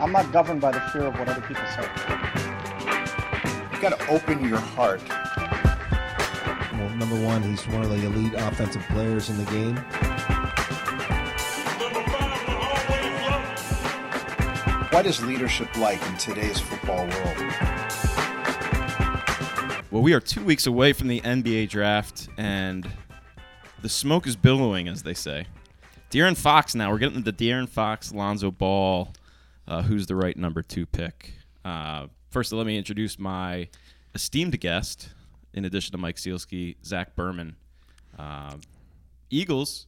I'm not governed by the fear of what other people say. You've got to open your heart. Well, number one, he's one of the elite offensive players in the game. What is leadership like in today's football world? Well, we are two weeks away from the NBA draft, and the smoke is billowing, as they say. De'Aaron Fox now. We're getting the De'Aaron Fox, Lonzo Ball. Uh, who's the right number two pick? Uh, first, let me introduce my esteemed guest, in addition to Mike Sielski, Zach Berman. Uh, Eagles,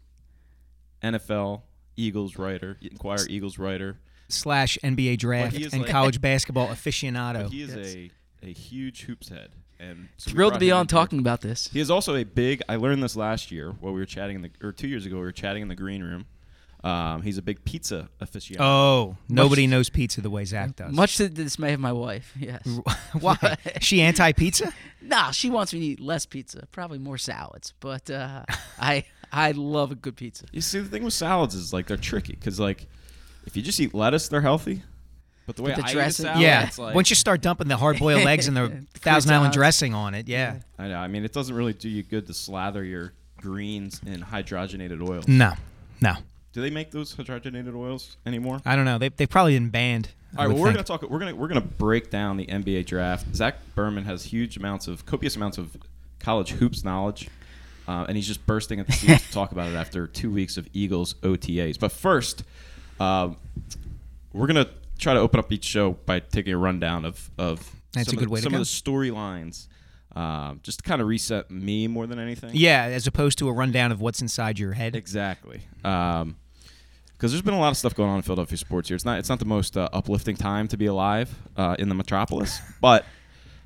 NFL, Eagles writer, Inquire Eagles writer. slash NBA draft he and like- college basketball aficionado. He is a, a huge hoops head. And so Thrilled to be on talking about this. He is also a big. I learned this last year while we were chatting in the, or two years ago. We were chatting in the green room. Um, he's a big pizza aficionado. oh, nobody knows pizza the way Zach does. Much to the dismay of my wife, yes. Why? she anti pizza? nah, she wants me to eat less pizza, probably more salads. But uh, I I love a good pizza. You see, the thing with salads is like they're tricky because like if you just eat lettuce, they're healthy. But the way the I eat a dressing- salad, yeah. it's like, Once you start dumping the hard boiled eggs and the Thousand Island Croutons. dressing on it, yeah. I know. I mean, it doesn't really do you good to slather your greens in hydrogenated oil. No, no. Do they make those hydrogenated oils anymore? I don't know. They they probably been banned. All right, well, we're think. gonna talk. We're gonna we're gonna break down the NBA draft. Zach Berman has huge amounts of copious amounts of college hoops knowledge, uh, and he's just bursting at the seams to talk about it after two weeks of Eagles OTAs. But first, um, we're gonna try to open up each show by taking a rundown of of That's some, of, the- some of the storylines, um, just to kind of reset me more than anything. Yeah, as opposed to a rundown of what's inside your head. Exactly. Um, because there's been a lot of stuff going on in Philadelphia sports here. It's not it's not the most uh, uplifting time to be alive uh, in the metropolis, but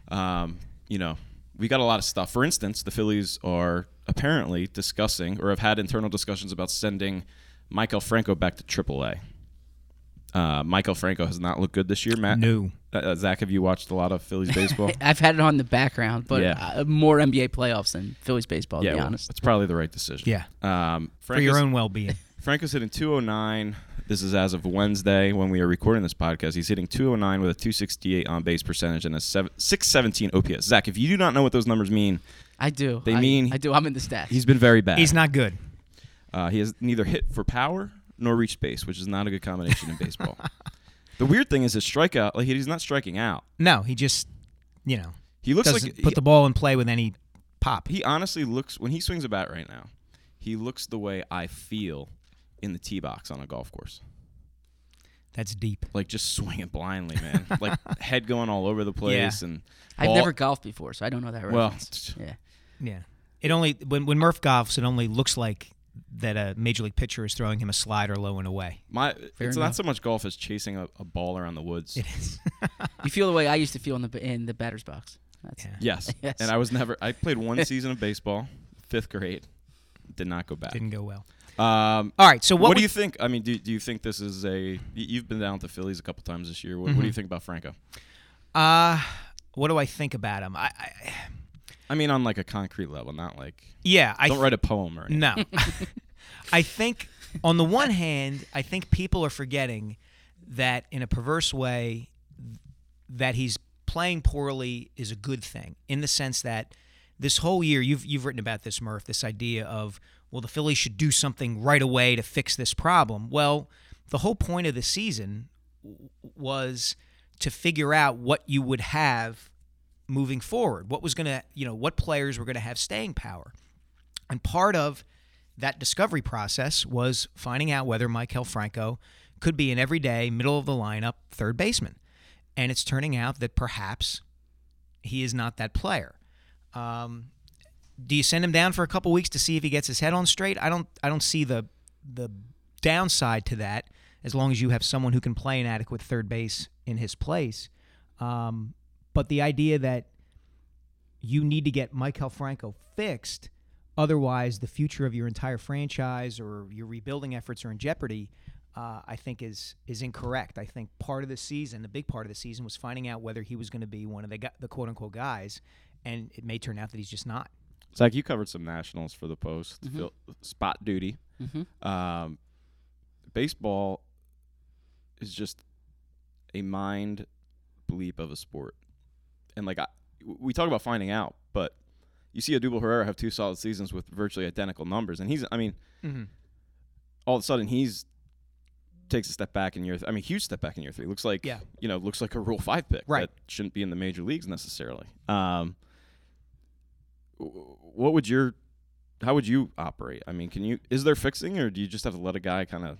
um, you know we got a lot of stuff. For instance, the Phillies are apparently discussing or have had internal discussions about sending Maikel Franco back to AAA. Uh, Maikel Franco has not looked good this year. Matt, No. uh, Zach, have you watched a lot of Phillies baseball? I've had it on the background, but Yeah. uh, more NBA playoffs than Phillies baseball, to yeah, be well, honest. that's probably the right decision. Yeah. Um, For your own well being. Franco's hitting 209. This is as of Wednesday when we are recording this podcast. He's hitting 209 with a 268 on base percentage and a seven, 617 OPS. Zach, if you do not know what those numbers mean, I do. They I, mean- I do. I'm in the stats. he's been very bad. He's not good. Uh, he has neither hit for power nor reach base, which is not a good combination in baseball. The weird thing is his strikeout. Like he's not striking out. No, he just, you know, He looks doesn't like put he, the ball in play with any pop. he honestly looks when he swings a bat right now. He looks the way I feel in the tee box on a golf course. That's deep. Like just swinging blindly, man. like head going all over the place and I've never golfed before, so I don't know that Well, yeah. Yeah. It only when when Murph golfs, it only looks like that a major league pitcher is throwing him a slider low and away. My Fair it's enough. not so much golf as chasing a, a ball around the woods. It is. You feel the way I used to feel in the in the batter's box. That's Yeah. Yes. Yes. And I was never I played one season of baseball, fifth grade. Did not go back. Didn't go well. Um All right. So what, what, do you think? I mean, do, do you think this is a? you've been down to the Phillies a couple times this year. What, what do you Mm-hmm. think about Franco? Uh, what do I think about him? I, I I mean on like a concrete level, not like yeah. I don't write a poem or anything. No. I think, on the one hand, I think people are forgetting that in a perverse way, that he's playing poorly is a good thing in the sense that this whole year you've you've written about this Murph this idea of well the Phillies should do something right away to fix this problem. Well, the whole point of the season was to figure out what you would have moving forward. What was going to, you know, what players were going to have staying power. And part of that discovery process was finding out whether Maikel Franco could be an everyday, middle of the lineup third baseman. And it's turning out that perhaps he is not that player. Um, do you send him down for a couple weeks to see if he gets his head on straight? I don't. I don't see the the downside to that. As long as you have someone who can play an adequate third base in his place. Um, but the idea that you need to get Maikel Franco fixed, otherwise the future of your entire franchise or your rebuilding efforts are in jeopardy. Uh, I think is is incorrect. I think part of the season, the big part of the season, was finding out whether he was going to be one of the the quote unquote guys, and it may turn out that he's just not. Zach, you covered some nationals for the Post. Mm-hmm. Phil- spot duty. Mhm. Um, baseball is just a mind bleep of a sport. And like I, we talk about finding out, but you see Odubel Herrera have two solid seasons with virtually identical numbers, and he's I mean, Mhm. all of a sudden he's takes a step back in year. Th- I mean, huge step back in year three. Looks like Yeah. you know looks like a Rule Five pick Right. that shouldn't be in the major leagues necessarily. Um, w- what would your how would you operate? I mean, can you is there fixing or do you just have to let a guy kind of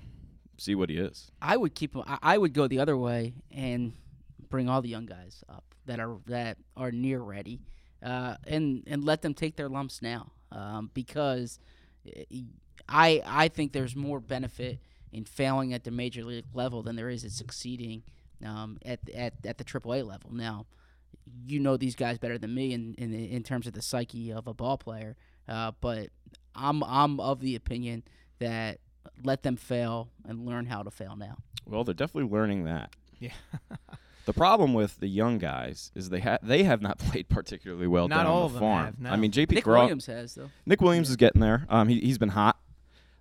see what he is? I would keep. I I would go the other way and bring all the young guys up that are that are near ready, uh, and and let them take their lumps now, um, because I I think there's more benefit in failing at the major league level than there is at succeeding um, at at at the AAA level. Now, you know these guys better than me in in, in terms of the psyche of a ball player, uh, but I'm I'm of the opinion that let them fail and learn how to fail now. Well, they're definitely learning that. Yeah. The problem with the young guys is they ha- they have not played particularly well Not down all on of the them farm. have, no. I mean, JP Nick Groff- Williams has though. Nick Williams is getting there. Um, he he's been hot.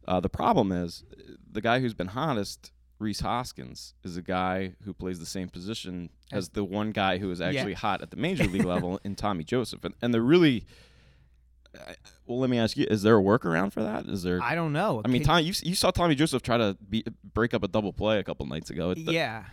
Uh, the problem is the guy who's been hottest, Rhys Hoskins, is a guy who plays the same position as the one guy who is actually hot at the major league level in Tommy Joseph, and and they're really. Well, let me ask you: Is there a workaround for that? Is there? I don't know. I mean, Tommy, you, you saw Tommy Joseph try to be, break up a double play a couple nights ago. Yeah.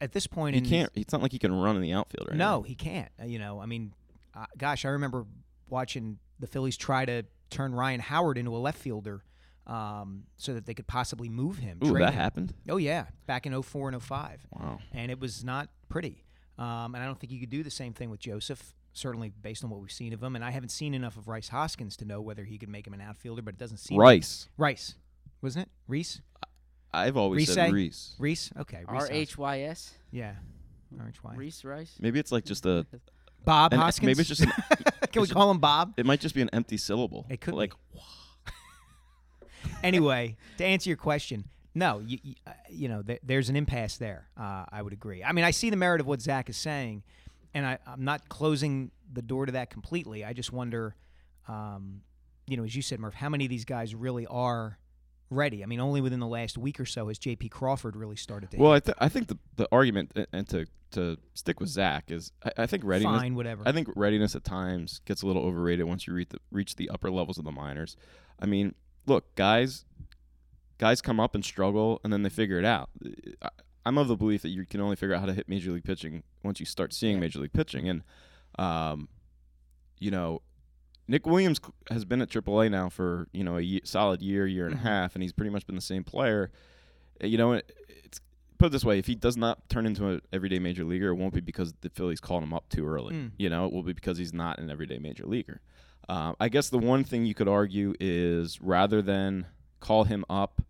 At this point, he can't. It's not like he can run in the outfield. Right No, he can't. Uh, You know, I mean, uh, gosh, I remember watching the Phillies try to turn Ryan Howard into a left fielder um, so that they could possibly move him. Ooh, that him. happened. Oh yeah, back in 04 and 05. Wow. and it was not pretty. Um, and I don't think you could do the same thing with Joseph. Certainly, based on what we've seen of him, and I haven't seen enough of Rice Hoskins to know whether he could make him an outfielder. But it doesn't seem Rice. Rice, wasn't it? Reese. I've always Reese? said Reese. Reese. Okay. Reese R Hoskins. H Y S. Yeah. R H Y. Reese Rice. Maybe it's like just a. Bob an- Hoskins. Maybe it's just. An, Can we call him Bob? it might just be an empty syllable. It could like. be. Anyway, to answer your question, no, you, you, uh, you know, th- there's an impasse there. Uh, I would agree. I mean, I see the merit of what Zach is saying, and I, I'm not closing the door to that completely. I just wonder, um, you know, as you said, Murph, how many of these guys really are ready? I mean, only within the last week or so has J.P. Crawford really started to. Well, I, th- I think the the argument and to to stick with Zach is I, I think readiness. fine, whatever. I think readiness at times gets a little overrated once you reach the, reach the upper levels of the minors. I mean, look, guys, guys come up and struggle, and then they figure it out. I, I'm of the belief that you can only figure out how to hit major league pitching once you start seeing major league pitching, and um, you know, Nick Williams has been at AAA now for you know a ye- solid year, year and a half, and he's pretty much been the same player. Uh, You know, it, it's put it this way: if he does not turn into an everyday major leaguer, it won't be because the Phillies called him up too early. Mm. You know, it will be because he's not an everyday major leaguer. Uh, I guess the one thing you could argue is rather than call him up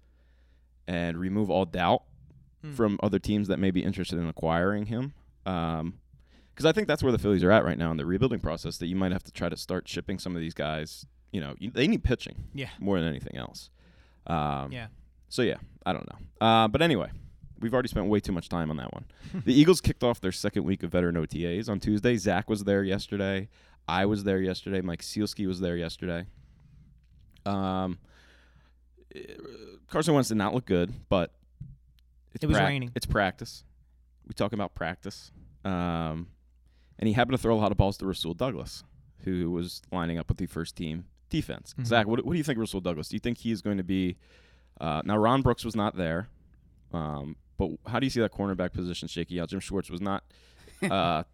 and remove all doubt Mm. from other teams that may be interested in acquiring him. Because I think that's where the Phillies are at right now in the rebuilding process. That you might have to try to start shipping some of these guys. You know, you, they need pitching yeah. more than anything else. Um, Yeah. So yeah, I don't know. Uh, but anyway, we've already spent way too much time on that one. the Eagles kicked off their second week of veteran OTAs on Tuesday. Zach was there yesterday. I was there yesterday. Mike Sielski was there yesterday. Um, Carson Wentz did not look good, but it's It was prac- raining. It's practice. We talk about practice. Um, and he happened to throw a lot of balls to Rasul Douglas, who was lining up with the first team defense. Mhm. Zach, what, what do you think of Rasul Douglas? Do you think he is going to be? Uh, now Ron Brooks was not there, um, but how do you see that cornerback position shaking out? Jim Schwartz was not. Uh,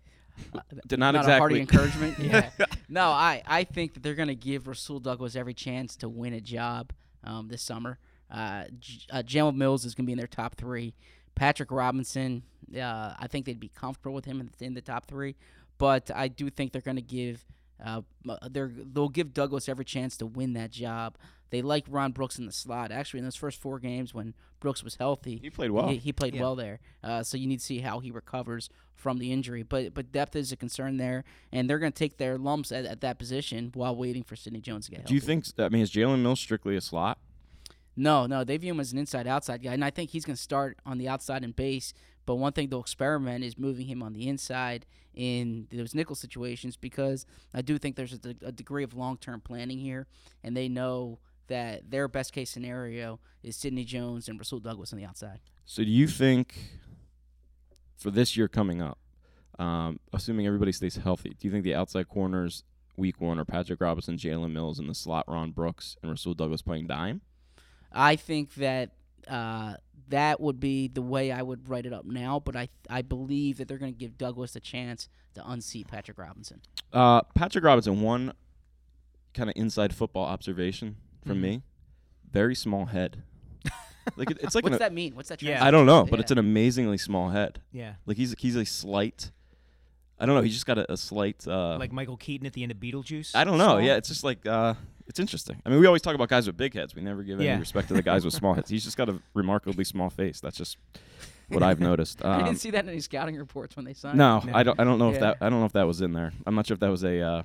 did not, Not a hearty encouragement. yeah. No, I, I think that they're going to give Rasul Douglas every chance to win a job um, this summer. Uh, J- uh, Jalen Mills is going to be in their top three. Patrick Robinson, uh, I think they'd be comfortable with him in, in the top three. But I do think they're going to give uh, they're, they'll give Douglas every chance to win that job. They like Ron Brooks in the slot. Actually, in those first four games when Brooks was healthy, He played well. he, he played Yeah. well there. Uh, so you need to see how he recovers from the injury. But but depth is a concern there, and they're going to take their lumps at, at that position while waiting for Sidney Jones to get healthy. Do you think? I mean, is Jalen Mills strictly a slot? No, no, they view him as an inside outside guy, and I think he's going to start on the outside and base. But one thing they'll experiment is moving him on the inside in those nickel situations because I do think there's a, de- a degree of long term planning here, and they know that their best case scenario is Sidney Jones and Rasul Douglas on the outside. So do you think for this year coming up, um, assuming everybody stays healthy, do you think the outside corners week one are Patrick Robinson, Jalen Mills, and the slot Ron Brooks and Rasul Douglas playing dime? I think that uh, that would be the way I would write it up now, but I I believe that they're going to give Douglas a chance to unseat Patrick Robinson. Uh, Patrick Robinson, one kind of inside football observation from Mhm. me. Very small head. like it, it's like What's an, that mean? What's that? Yeah. I don't know, but Yeah. it's an amazingly small head. Yeah. Like he's he's a slight. I don't know. He's just got a, a slight. Uh, Like Michael Keaton at the end of Beetlejuice. I don't know. small? Yeah, it's just like uh, it's interesting. I mean, we always talk about guys with big heads. We never give Yeah. any respect to the guys with small heads. He's just got a remarkably small face. That's just what I've noticed. I Um, didn't see that in any scouting reports when they signed. no, him. I don't. I don't know if that. I don't know if that was in there. I'm not sure if that was a uh,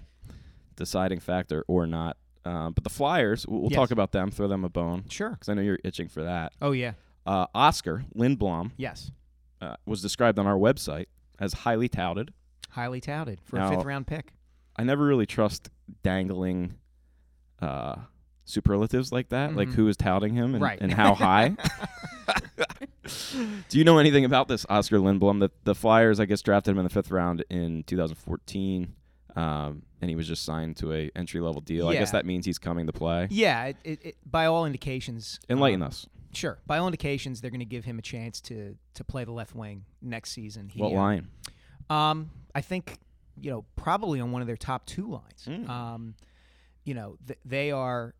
deciding factor or not. Um, but the Flyers, we'll, we'll Yes. talk about them. Throw them a bone Sure. because I know you're itching for that. Oh yeah. Uh, Oskar Lindblom Yes. uh, was described on our website as highly touted. Highly touted for Now- a fifth round pick. I never really trust dangling uh, superlatives like that, like Mhm. who is touting him and, Right. and how high. Do you know anything about this Oskar Lindblom? The the Flyers, I guess, drafted him in the fifth round in 2014, um, and he was just signed to a entry level deal. I guess that means he's coming to play. Yeah. It, it, it, by all indications. Enlighten um, us. Sure. By all indications, they're going to give him a chance to to play the left wing next season. He, What line? Um, I think you know probably on one of their top two lines. Mm. Um, you know th- they are.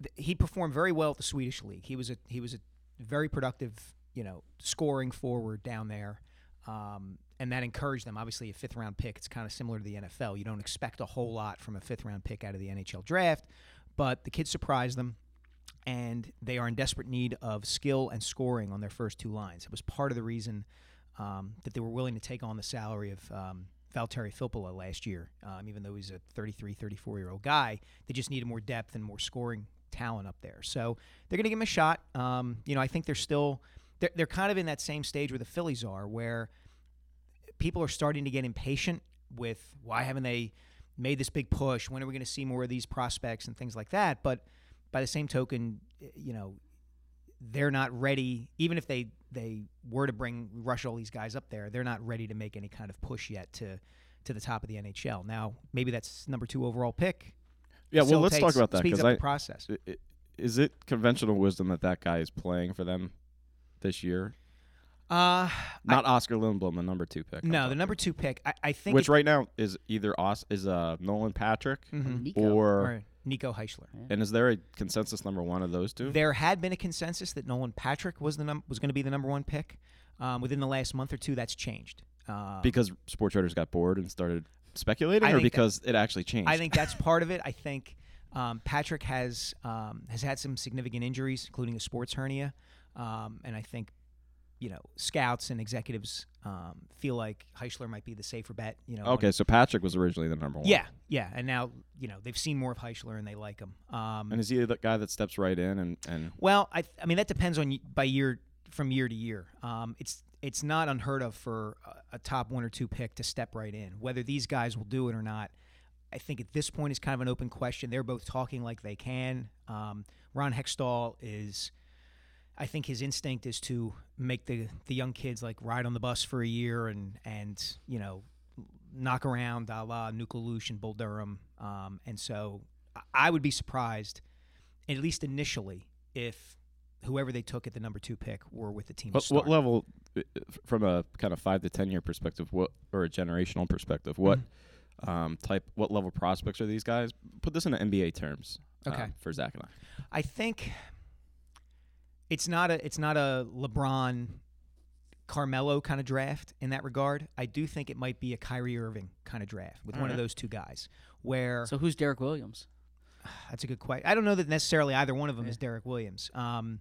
Th- he performed very well at the Swedish league. He was a he was a very productive you know scoring forward down there. Um, and that encouraged them. Obviously, a fifth round pick. It's kind of similar to the NFL. You don't expect a whole lot from a fifth round pick out of the NHL draft, but the kid surprised them, and they are in desperate need of skill and scoring on their first two lines. It was part of the reason um, that they were willing to take on the salary of um, Valtteri Filppula last year, um, even though he's a 33, 34 year old guy. They just needed more depth and more scoring talent up there. So they're going to give him a shot. Um, you know, I think they're still they're, they're kind of in that same stage where the Phillies are, where people are starting to get impatient with why haven't they made this big push? When are we going to see more of these prospects and things like that? But by the same token, you know, they're not ready. Even if they they were to bring rush all these guys up there, they're not ready to make any kind of push yet to to the top of the NHL. Now, maybe that's number two overall pick. Yeah, well, let's talk about that because I process. is it conventional wisdom that that guy is playing for them this year? Uh, Not Oskar Lindblom, the number two pick. No, the number two pick. I, I think which it- right now is either Os- is uh, Nolan Patrick Mhm. Nico. or or Nico Hischier. and is there a consensus number one of those two? There had been a consensus that Nolan Patrick was the num- was going to be the number one pick. Um, within the last month or two, that's changed. Uh, because sports writers got bored and started speculating, I or think that- because it actually changed. I think that's part of it. I think um, Patrick has um, has had some significant injuries, including a sports hernia, um, and I think you know scouts and executives um, feel like Hischier might be the safer bet. You know, Okay, so Patrick was originally the number one. Yeah, yeah, and now you know they've seen more of Hischier and they like him. Um, And is he the guy that steps right in and, and Well, I, I mean that depends on by year from year to year. Um, it's it's not unheard of for a, a top one or two pick to step right in. Whether these guys will do it or not, I think at this point is kind of an open question. They're both talking like they can. Um, Ron Hextall is, I think his instinct is to make the the young kids like ride on the bus for a year and and you know knock around a la Nuke LaLoosh and Bull Durham. Um, and so I- would be surprised, at least initially, if whoever they took at the number two pick were with the team. what, what level, uh, from a kind of five to ten year perspective, what or a generational perspective, what Mm-hmm. um, type, what level prospects are these guys? Put this in NBA terms. Okay. um, for Zach and I. I think it's not a it's not a LeBron Carmelo kind of draft in that regard. I do think it might be a Kyrie Irving kind of draft with one of those two guys. Where So who's Derrick Williams? That's a good question. I don't know that necessarily either one of them is Derrick Williams. Um,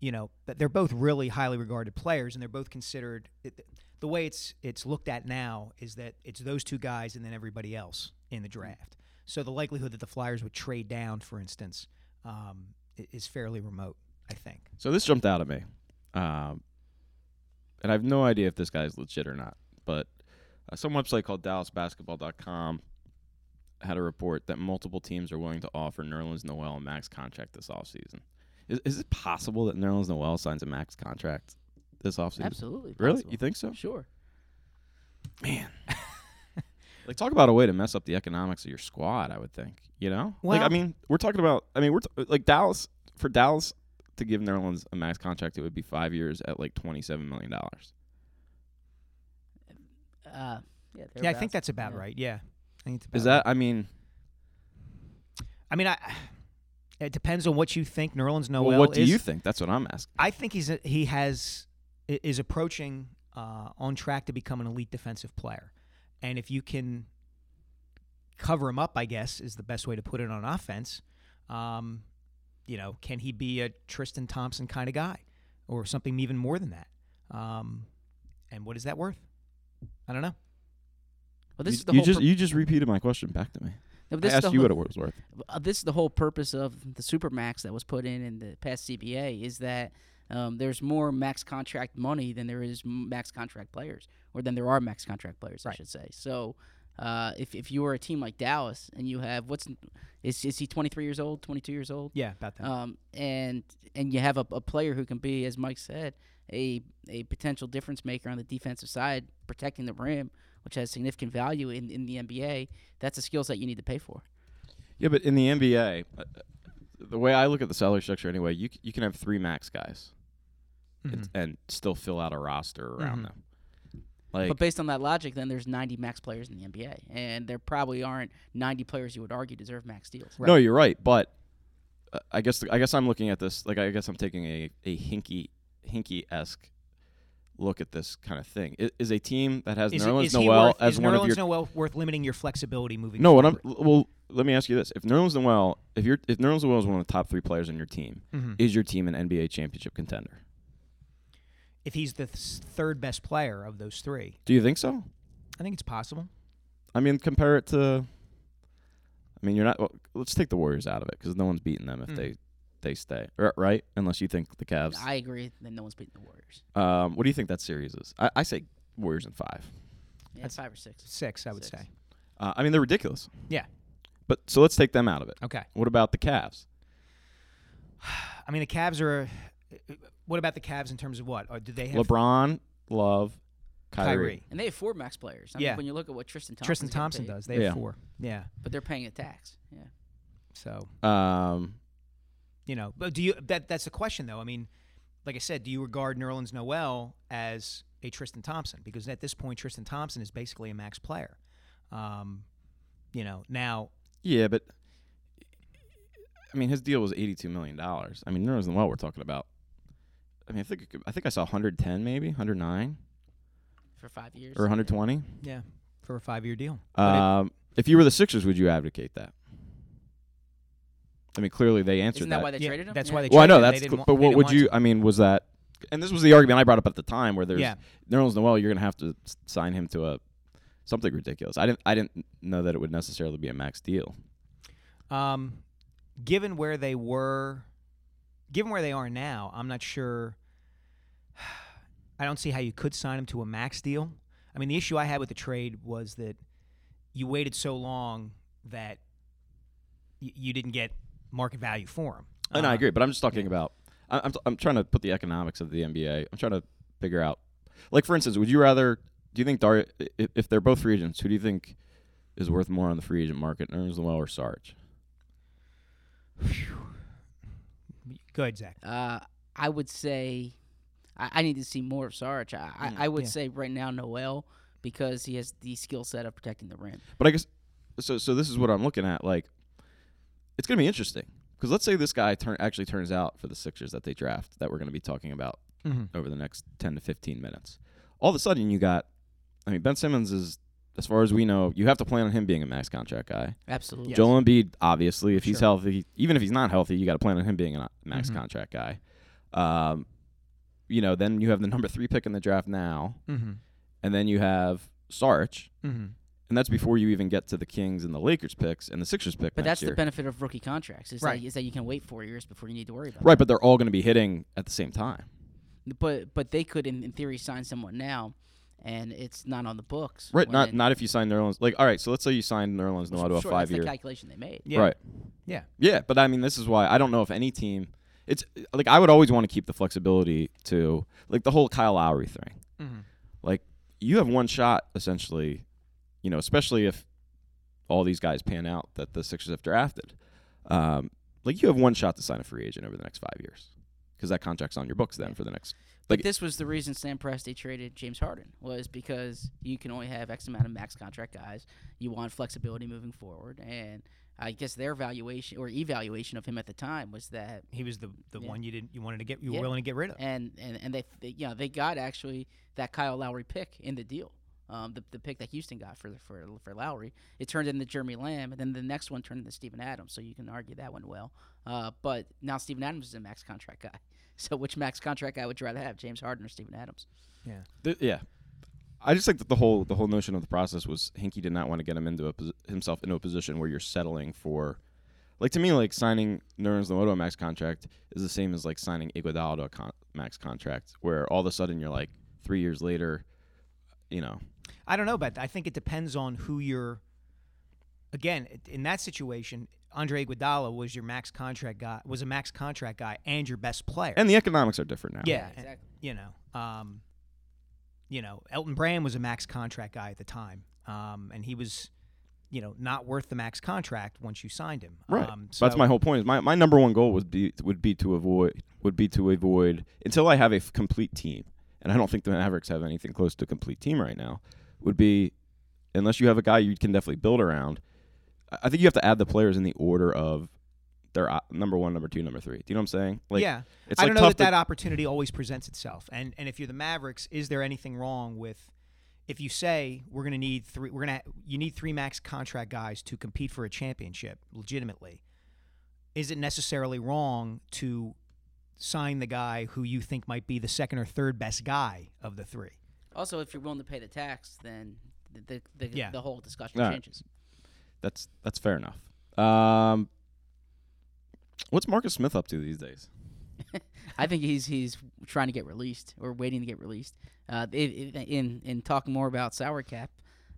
you know, but they're both really highly regarded players, and they're both considered. It, the way it's it's looked at now is that it's those two guys and then everybody else in the draft. So the likelihood that the Flyers would trade down, for instance, um, is fairly remote. I think. So this jumped out at me, um, and I have no idea if this guy is legit or not. But uh, some website called DallasBasketball.com had a report that multiple teams are willing to offer Nerlens Noel a max contract this offseason. Is, is it possible that Nerlens Noel signs a max contract this offseason? Absolutely. Really? possible. You think so? Sure. Man. like talk about a way to mess up the economics of your squad, I would think. You know? like I mean, we're talking about I mean, we're t- like Dallas for Dallas to give Nerlens a max contract it would be 5 years at like 27 million dollars. Uh, yeah, Yeah, I think that's about Yeah. right. Yeah. I think it's about Is right. that I mean, I mean, I. It depends on what you think Nerlens Noel well, what do is. you think? That's what I'm asking. I think he's a, he has is approaching uh, on track to become an elite defensive player, and if you can cover him up, I guess is the best way to put it on offense. Um, you know, can he be a Tristan Thompson kind of guy, or something even more than that? Um, and what is that worth? I don't know. Well, this you, is the you whole. just pur- you just repeated my question back to me. no, I this is the asked you whole- what it was worth. uh, this is the whole purpose of the supermax that was put in in the past CBA is that um, there's more max contract money than there is max contract players, or than there are max contract players, I should say. So, uh, if if you were a team like Dallas and you have what's is is he 23 years old, 22 years old? Yeah, about that. Um, and and you have a, a player who can be, as Mike said, a a potential difference maker on the defensive side, protecting the rim, which has significant value in, in the NBA. That's a skill set you need to pay for. Yeah, but in the NBA, uh, the way I look at the salary structure anyway, you c- you can have three max guys Mhm. and, and still fill out a roster around Mhm. them. Like But based on that logic, then there's 90 max players in the NBA, and there probably aren't 90 players you would argue deserve max deals. no, you're right, but uh, I guess I guess I'm looking at this like I guess I'm taking a a Hinkie Hinkie esque look at this kind of thing. I- Is a team that has Is, Nerlens is Noel worth, as is one Nerlens of your Noel worth limiting your flexibility moving no, what I'm well. Let me ask you this: If Nerlens Noel, if you're if Nerlens Noel is one of the top three players on your team, Mhm. is your team an NBA championship contender? If he's the th- third best player of those three, Do you think so? I think it's possible. I mean, compare it to. I mean, you're not. Well, let's take the Warriors out of it because no one's beating them if Mm. they they stay R- right. Unless you think the Cavs. I agree Then no one's beating the Warriors. um, what do you think that series is? I, I say Warriors in five. Yeah, That's- five or six. Six, I would Six. say. Uh, I mean, they're ridiculous. Yeah. But so let's take them out of it. Okay. What about the Cavs? I mean, the Cavs are. What about the Cavs in terms of what? Or do they have LeBron, Love, Kyrie. Kyrie? And they have four max players. I Yeah. mean, when you look at what Tristan Thompson Tristan Thompson does. They have Yeah. four. Yeah. but they're paying a tax. Yeah. So Um, you know, but do you? That that's the question though. I mean, like I said, do you regard Nerlens Noel as a Tristan Thompson? Because at this point, Tristan Thompson is basically a max player. Um, you know, now yeah, but I mean, his deal was eighty-two million dollars. I mean, Nerlens Noel, we're talking about. I mean, I think it could, I think I saw 110, maybe 109 For five years. or 120. yeah, for a five-year deal. But it- Um, if you were the Sixers, would you advocate that? I mean, clearly they answered Isn't that why they yeah, traded him? That's Yeah. why they. well, I know traded him. that's, They didn't cl- wa- but they what didn't would want you? to. I mean, was that? And this was the argument I brought up at the time, where there's Yeah. Nerlens Noel, you're going to have to s- sign him to a something ridiculous. I didn't, I didn't know that it would necessarily be a max deal. Um, given where they were, given where they are now, I'm not sure. I don't see how you could sign him to a max deal. I mean, the issue I had with the trade was that you waited so long that y- you didn't get market value for him. And I Uh, agree, but I'm just talking about. I- I'm, I'm trying to put the economics of the NBA. I'm trying to figure out, like for instance, would you rather? Do you think Dar, if, if they're both free agents, who do you think is worth more on the free agent market, Nerlens Noel or Sarge? Go ahead, Zach. Uh, I would say I, I need to see more of Sarge. I, I, I would Yeah. say right now Noel because he has the skill set of protecting the rim. But I guess so. So this is what I'm looking at. Like, it's gonna be interesting because let's say this guy turn actually turns out for the Sixers that they draft that we're gonna be talking about Mhm. over the next 10 to 15 minutes. All of a sudden, you got. I mean, Ben Simmons is, as far as we know, you have to plan on him being a max contract guy. Absolutely. Joel Embiid, obviously, if he's healthy, even if he's not healthy, you got to plan on him being a max Mhm. contract guy. Um, you know, then you have the number three pick in the draft now, Mm-hmm. and then you have Sarch. Mm-hmm. and that's before you even get to the Kings and the Lakers picks and the Sixers pick. But next that's year. the benefit of rookie contracts is, Right. that, is that you can wait four years before you need to worry about it. right, but they're all going to be hitting at the same time. But but they could in, in theory sign someone now, and it's not on the books. Right, not not if you sign Nerlens. Like, all right, so let's say you sign Nerlens Sure, Noel to a sure, five that's year. the calculation they made. Yeah. Right. Yeah. Yeah, but I mean, this is why I don't know if any team, it's like I would always want to keep the flexibility to like the whole Kyle Lowry thing. Mhm. Like you have one shot essentially, you know, especially if all these guys pan out that the Sixers have drafted. Um, like you have one shot to sign a free agent over the next five years because that contract's on your books then for the next. But Like- this was the reason Sam Presti traded James Harden was because you can only have X amount of max contract guys. You want flexibility moving forward, and I guess their valuation or evaluation of him at the time was that, He was the the Yeah. one you didn't you wanted to get you Yeah. were willing to get rid of. and and and they, they you know they got actually that Kyle Lowry pick in the deal. Um, the, the pick that Houston got for for for Lowry, it turned into Jeremy Lamb, and then the next one turned into Steven Adams. So you can argue that went well. Uh, but now Steven Adams is a max contract guy. So which max contract guy would you rather have, James Harden or Steven Adams? Th- yeah, I just think that the whole the whole notion of the process was Hinkie did not want to get him into a posi- himself into a position where you're settling for, like to me, like signing Nerlens Nomoto a max contract is the same as like signing Iguodala to a con- max contract, where all of a sudden you're like three years later, you know, I don't know, but I think it depends on who you're. Again, in that situation, Andre Iguodala was your max contract guy, was a max contract guy, and your best player. and the economics are different now. yeah, Yeah, exactly. You know, um, you know, Elton Brand was a max contract guy at the time, um, and he was, you know, not worth the max contract once you signed him. Right. Um, so that's my whole point. Is my, my number one goal would be would be to avoid would be to avoid until I have a f- complete team, and I don't think the Mavericks have anything close to a complete team right now. Would be unless you have a guy you can definitely build around. I- I think you have to add the players in the order of their uh, number one, number two, number three. Do you know what I'm saying? Like, yeah, it's I like don't know tough that that opportunity always presents itself. And and if you're the Mavericks, is there anything wrong with if you say we're going to need three, we're going to you need three max contract guys to compete for a championship legitimately? Is it necessarily wrong to sign the guy who you think might be the second or third best guy of the three? Also, if you're willing to pay the tax, then the the, the, Yeah. the whole discussion All right. That's that's fair enough. Um, what's Marcus Smith up to these days? I think he's he's trying to get released or waiting to get released. Uh, in in talking more about sour cap,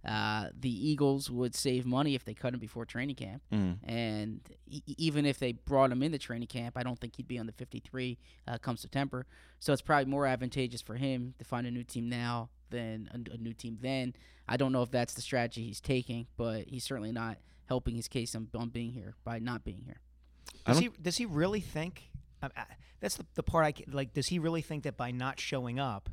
uh, the Eagles would save money if they cut him before training camp, Mm. and e- even if they brought him into training camp, I don't think he'd be on the 53 uh, come September. So it's probably more advantageous for him to find a new team now than a, a new team then. I don't know if that's the strategy he's taking, but he's certainly not helping his case on, on being here by not being here. Does he does he really think? I, I, that's the, the part I ca- like. Does he really think that by not showing up,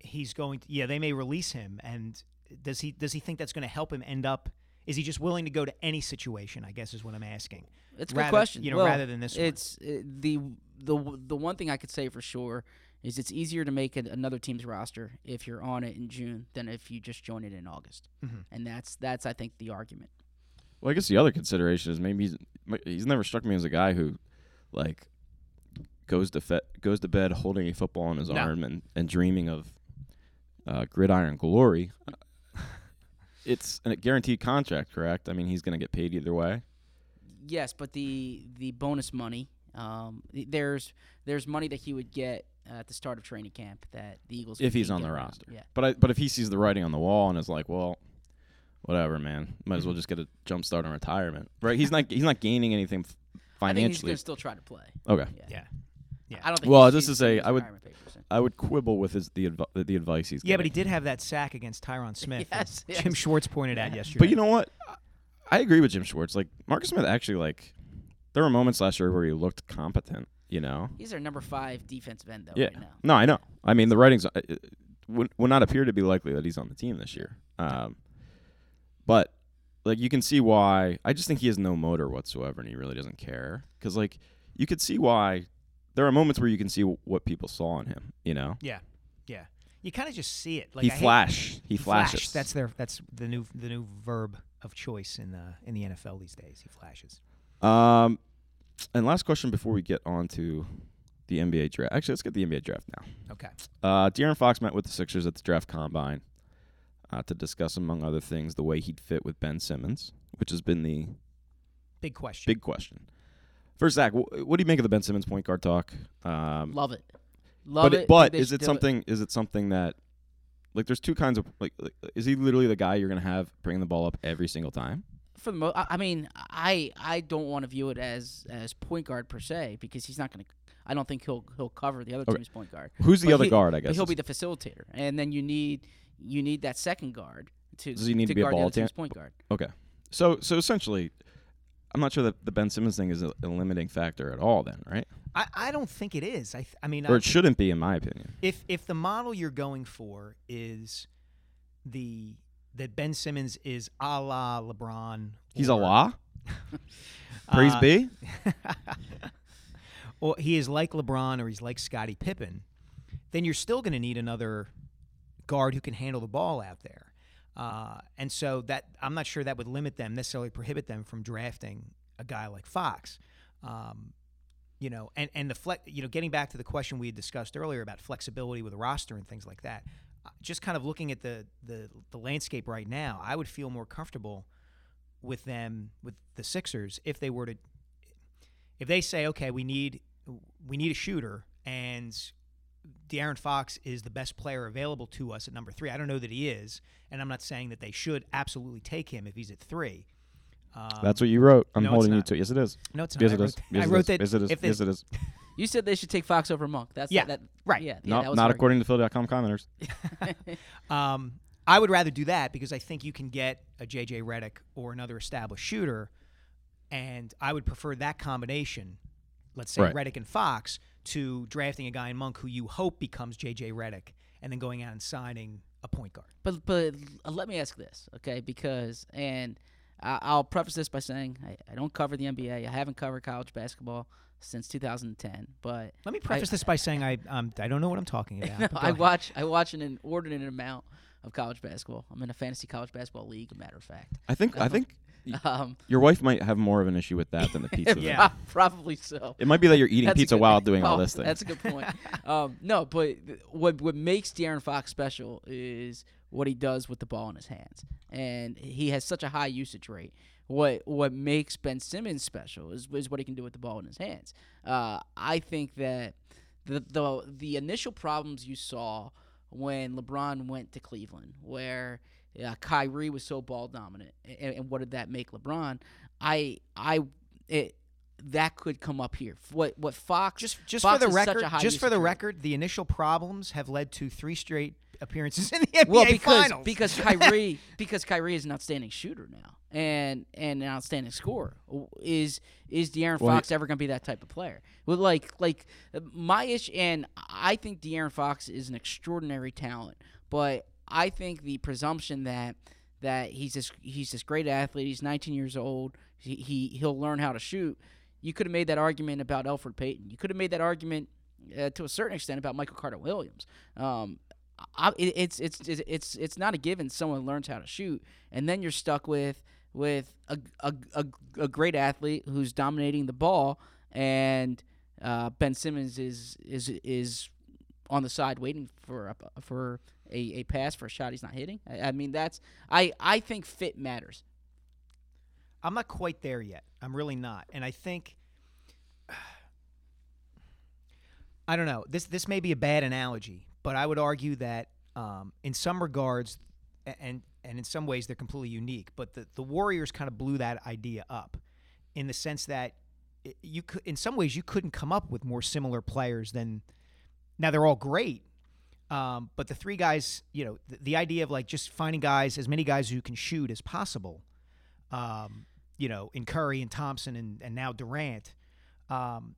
he's going to? Yeah, they may release him. And does he does he think that's going to help him end up? Is he just willing to go to any situation? I guess is what I'm asking. It's a Rather- good question. you know, Well, rather than this one. It's uh, the the the one thing I could say for sure is it's easier to make a, another team's roster if you're on it in June than if you just join it in August, Mhm. and that's that's I think the argument. Well, I guess the other consideration is maybe he's he's never struck me as a guy who, like, goes to fe- goes to bed holding a football in his No. arm and, and dreaming of uh, gridiron glory. it's a guaranteed contract, correct? I mean, he's going to get paid either way. Yes, but the the bonus money, um, there's there's money that he would get Uh, at the start of training camp that the Eagles If he's on the around. roster. Yeah, But I, but if he sees the writing on the wall and is like, well, whatever, man, might as well just get a jump start on retirement, right? He's not he's not gaining anything f- I think he's financially. gonna still try to play. okay, yeah. Yeah. I don't think. Well, he's just seen- to say, I would- retirement papers. I would quibble with his the adv- the advice he's. Yeah, but he did have that sack against Tyron Smith. that Yes, Jim. Schwartz pointed out yesterday. But you know what? I agree with Jim Schwartz. Like Marcus Smith, actually, like there were moments last year where he looked competent. You know. He's our number five defensive end though Yeah. right now. No, I know. I mean, the writings uh, uh, would, would not appear to be likely that he's on the team this year. Um, but like you can see why. I just think he has no motor whatsoever, and he really doesn't care. Because like you could see why. There are moments where you can see what people saw in him. You know, yeah, yeah. You kind of just see it. Like he I hate- flash. He Flash. flashes. That's their. That's the new the new verb of choice in the in the NFL these days. He flashes. Um, and last question before we get on to the NBA draft. Actually, let's get the NBA draft now. Okay. Uh, De'Aaron Fox met with the Sixers at the draft combine uh, to discuss, among other things, the way he'd fit with Ben Simmons, which has been the Big question. big question. First, Zach, wh- what do you make of the Ben Simmons point guard talk? Um, Love it. Love but it. it, but is it something? Is it something that like there's two kinds of like, like is he literally the guy you're gonna have bringing the ball up every single time? For the mo, I, I mean, I I don't want to view it as as point guard per se because he's not going to. I don't think he'll he'll cover the other Okay. team's point guard. Who's the But other he- guard? I but guess. he'll be the facilitator, and then you need you need that second guard to Does he need to be a guard the ball other team's point guard. Okay. So so essentially, I'm not sure that the Ben Simmons thing is a, a limiting factor at all. Then, right? I, I don't think it is. I th- I mean, Or I- it shouldn't be, in my opinion. if if the model you're going for is the that Ben Simmons is a la LeBron, He's a la. Praise Uh, be. or he is like LeBron or he's like Scottie Pippen, then you're still going to need another guard who can handle the ball out there. Uh, and so that I'm not sure that would limit them necessarily prohibit them from drafting a guy like Fox. Um, you know, and and the flex, you know, getting back to the question we had discussed earlier about flexibility with a roster and things like that. Just kind of looking at the the the landscape right now, I would feel more comfortable with them with the Sixers if they were to if they say, okay, we need we need a shooter, and De'Aaron Fox is the best player available to us at number three. I don't know that he is, and I'm not saying that they should absolutely take him if he's at three. Um, That's what you wrote. I'm no, holding you to. Yes, it is. no, it's not. Yes, it is. Yes, I wrote that Yes, it is. if Yes, it is. You said they should take Fox over Monk. That's Yeah, that, right. Yeah, yeah No, that was not according to Philly.com commenters. Um, I would rather do that because I think you can get a JJ Redick or another established shooter, and I would prefer that combination. Let's say Right. Redick and Fox to drafting a guy in Monk who you hope becomes JJ Redick, and then going out and signing a point guard. But but uh, let me ask this, okay? Because and I, I'll preface this by saying I, I don't cover the NBA. I haven't covered college basketball since 2010. But Let me preface this by saying I um, I don't know what I'm talking about. no, I ahead. watch I watch an inordinate amount of college basketball. I'm in a fantasy college basketball league, a matter of fact. I think. I think Um, your wife might have more of an issue with that than the pizza. thing. Yeah. probably so. It might be that you're eating That's pizza good- while doing all this thing. That's a good point. um, no, but th- what what makes De'Aaron Fox special is what he does with the ball in his hands, and he has such a high usage rate. What what makes Ben Simmons special is, is what he can do with the ball in his hands. Uh, I think that the the the initial problems you saw when LeBron went to Cleveland, where uh, Kyrie was so ball dominant, and, and what did that make LeBron? I I it that could come up here. What what Fox just just Fox for the is such a record, just for the usage record, the initial problems have led to three straight appearances in the NBA well because Finals. because Kyrie because Kyrie is an outstanding shooter now and and an outstanding scorer. Is is De'Aaron Well, he- Fox ever going to be that type of player? Well, like like uh, my issue, and I think De'Aaron Fox is an extraordinary talent, but I think the presumption that that he's this he's this great athlete, he's 19 years old, he, he he'll learn how to shoot. You could have made that argument about Elfrid Payton. You could have made that argument uh, to a certain extent about Michael Carter Williams. Um, I, it, it's it's it's it's not a given. Someone learns how to shoot, and then you're stuck with with a a, a, a great athlete who's dominating the ball, and uh, Ben Simmons is is is on the side waiting for a, for a, a pass for a shot he's not hitting. I, I mean that's I I think fit matters. I'm not quite there yet. I'm really not. And I think I don't know. This this may be a bad analogy, but I would argue that um, in some regards, and and in some ways they're completely unique. But the the Warriors kind of blew that idea up, in the sense that you could, in some ways, you couldn't come up with more similar players than. Now they're all great, um, but the three guys, you know, the, the idea of like just finding guys, as many guys who can shoot as possible, um, you know, in Curry and Thompson and, and now Durant. Um,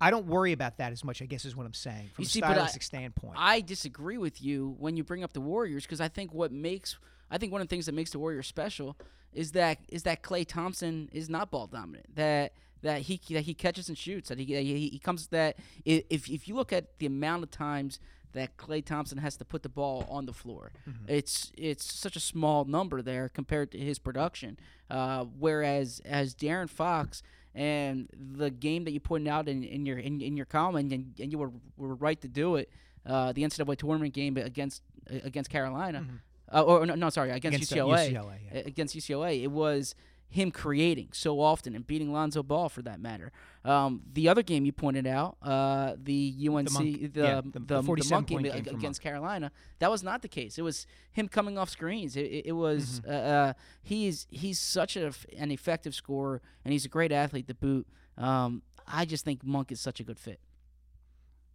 I don't worry about that as much, I guess, is what I'm saying from You a see, I- stylistic standpoint. I disagree with you when you bring up the Warriors because I think what makes I think one of the things that makes the Warriors special is that is that Klay Thompson is not ball dominant. That that he that he catches and shoots. That he he, he comes that if if you look at the amount of times that Klay Thompson has to put the ball on the floor, it's it's such a small number there compared to his production. Uh, whereas as De'Aaron Fox and the game that you pointed out in, in your in, in your column and, and you were, were right to do it. Uh, the NCAA tournament game against against Carolina, uh, or no, no, sorry, against, Against, uh, UCLA, UCLA, yeah. against UCLA. It was him creating so often and beating Lonzo Ball for that matter. Um, the other game you pointed out, uh, the UNC, the Monk- the, yeah, the, the- the the 47 Monk game point ag- game from against Carolina, that was not the case. It was him coming off screens. It, it, it was Mm-hmm. uh, uh, he's he's such a, f- an effective scorer and he's a great athlete to boot. Um, I just think Monk is such a good fit.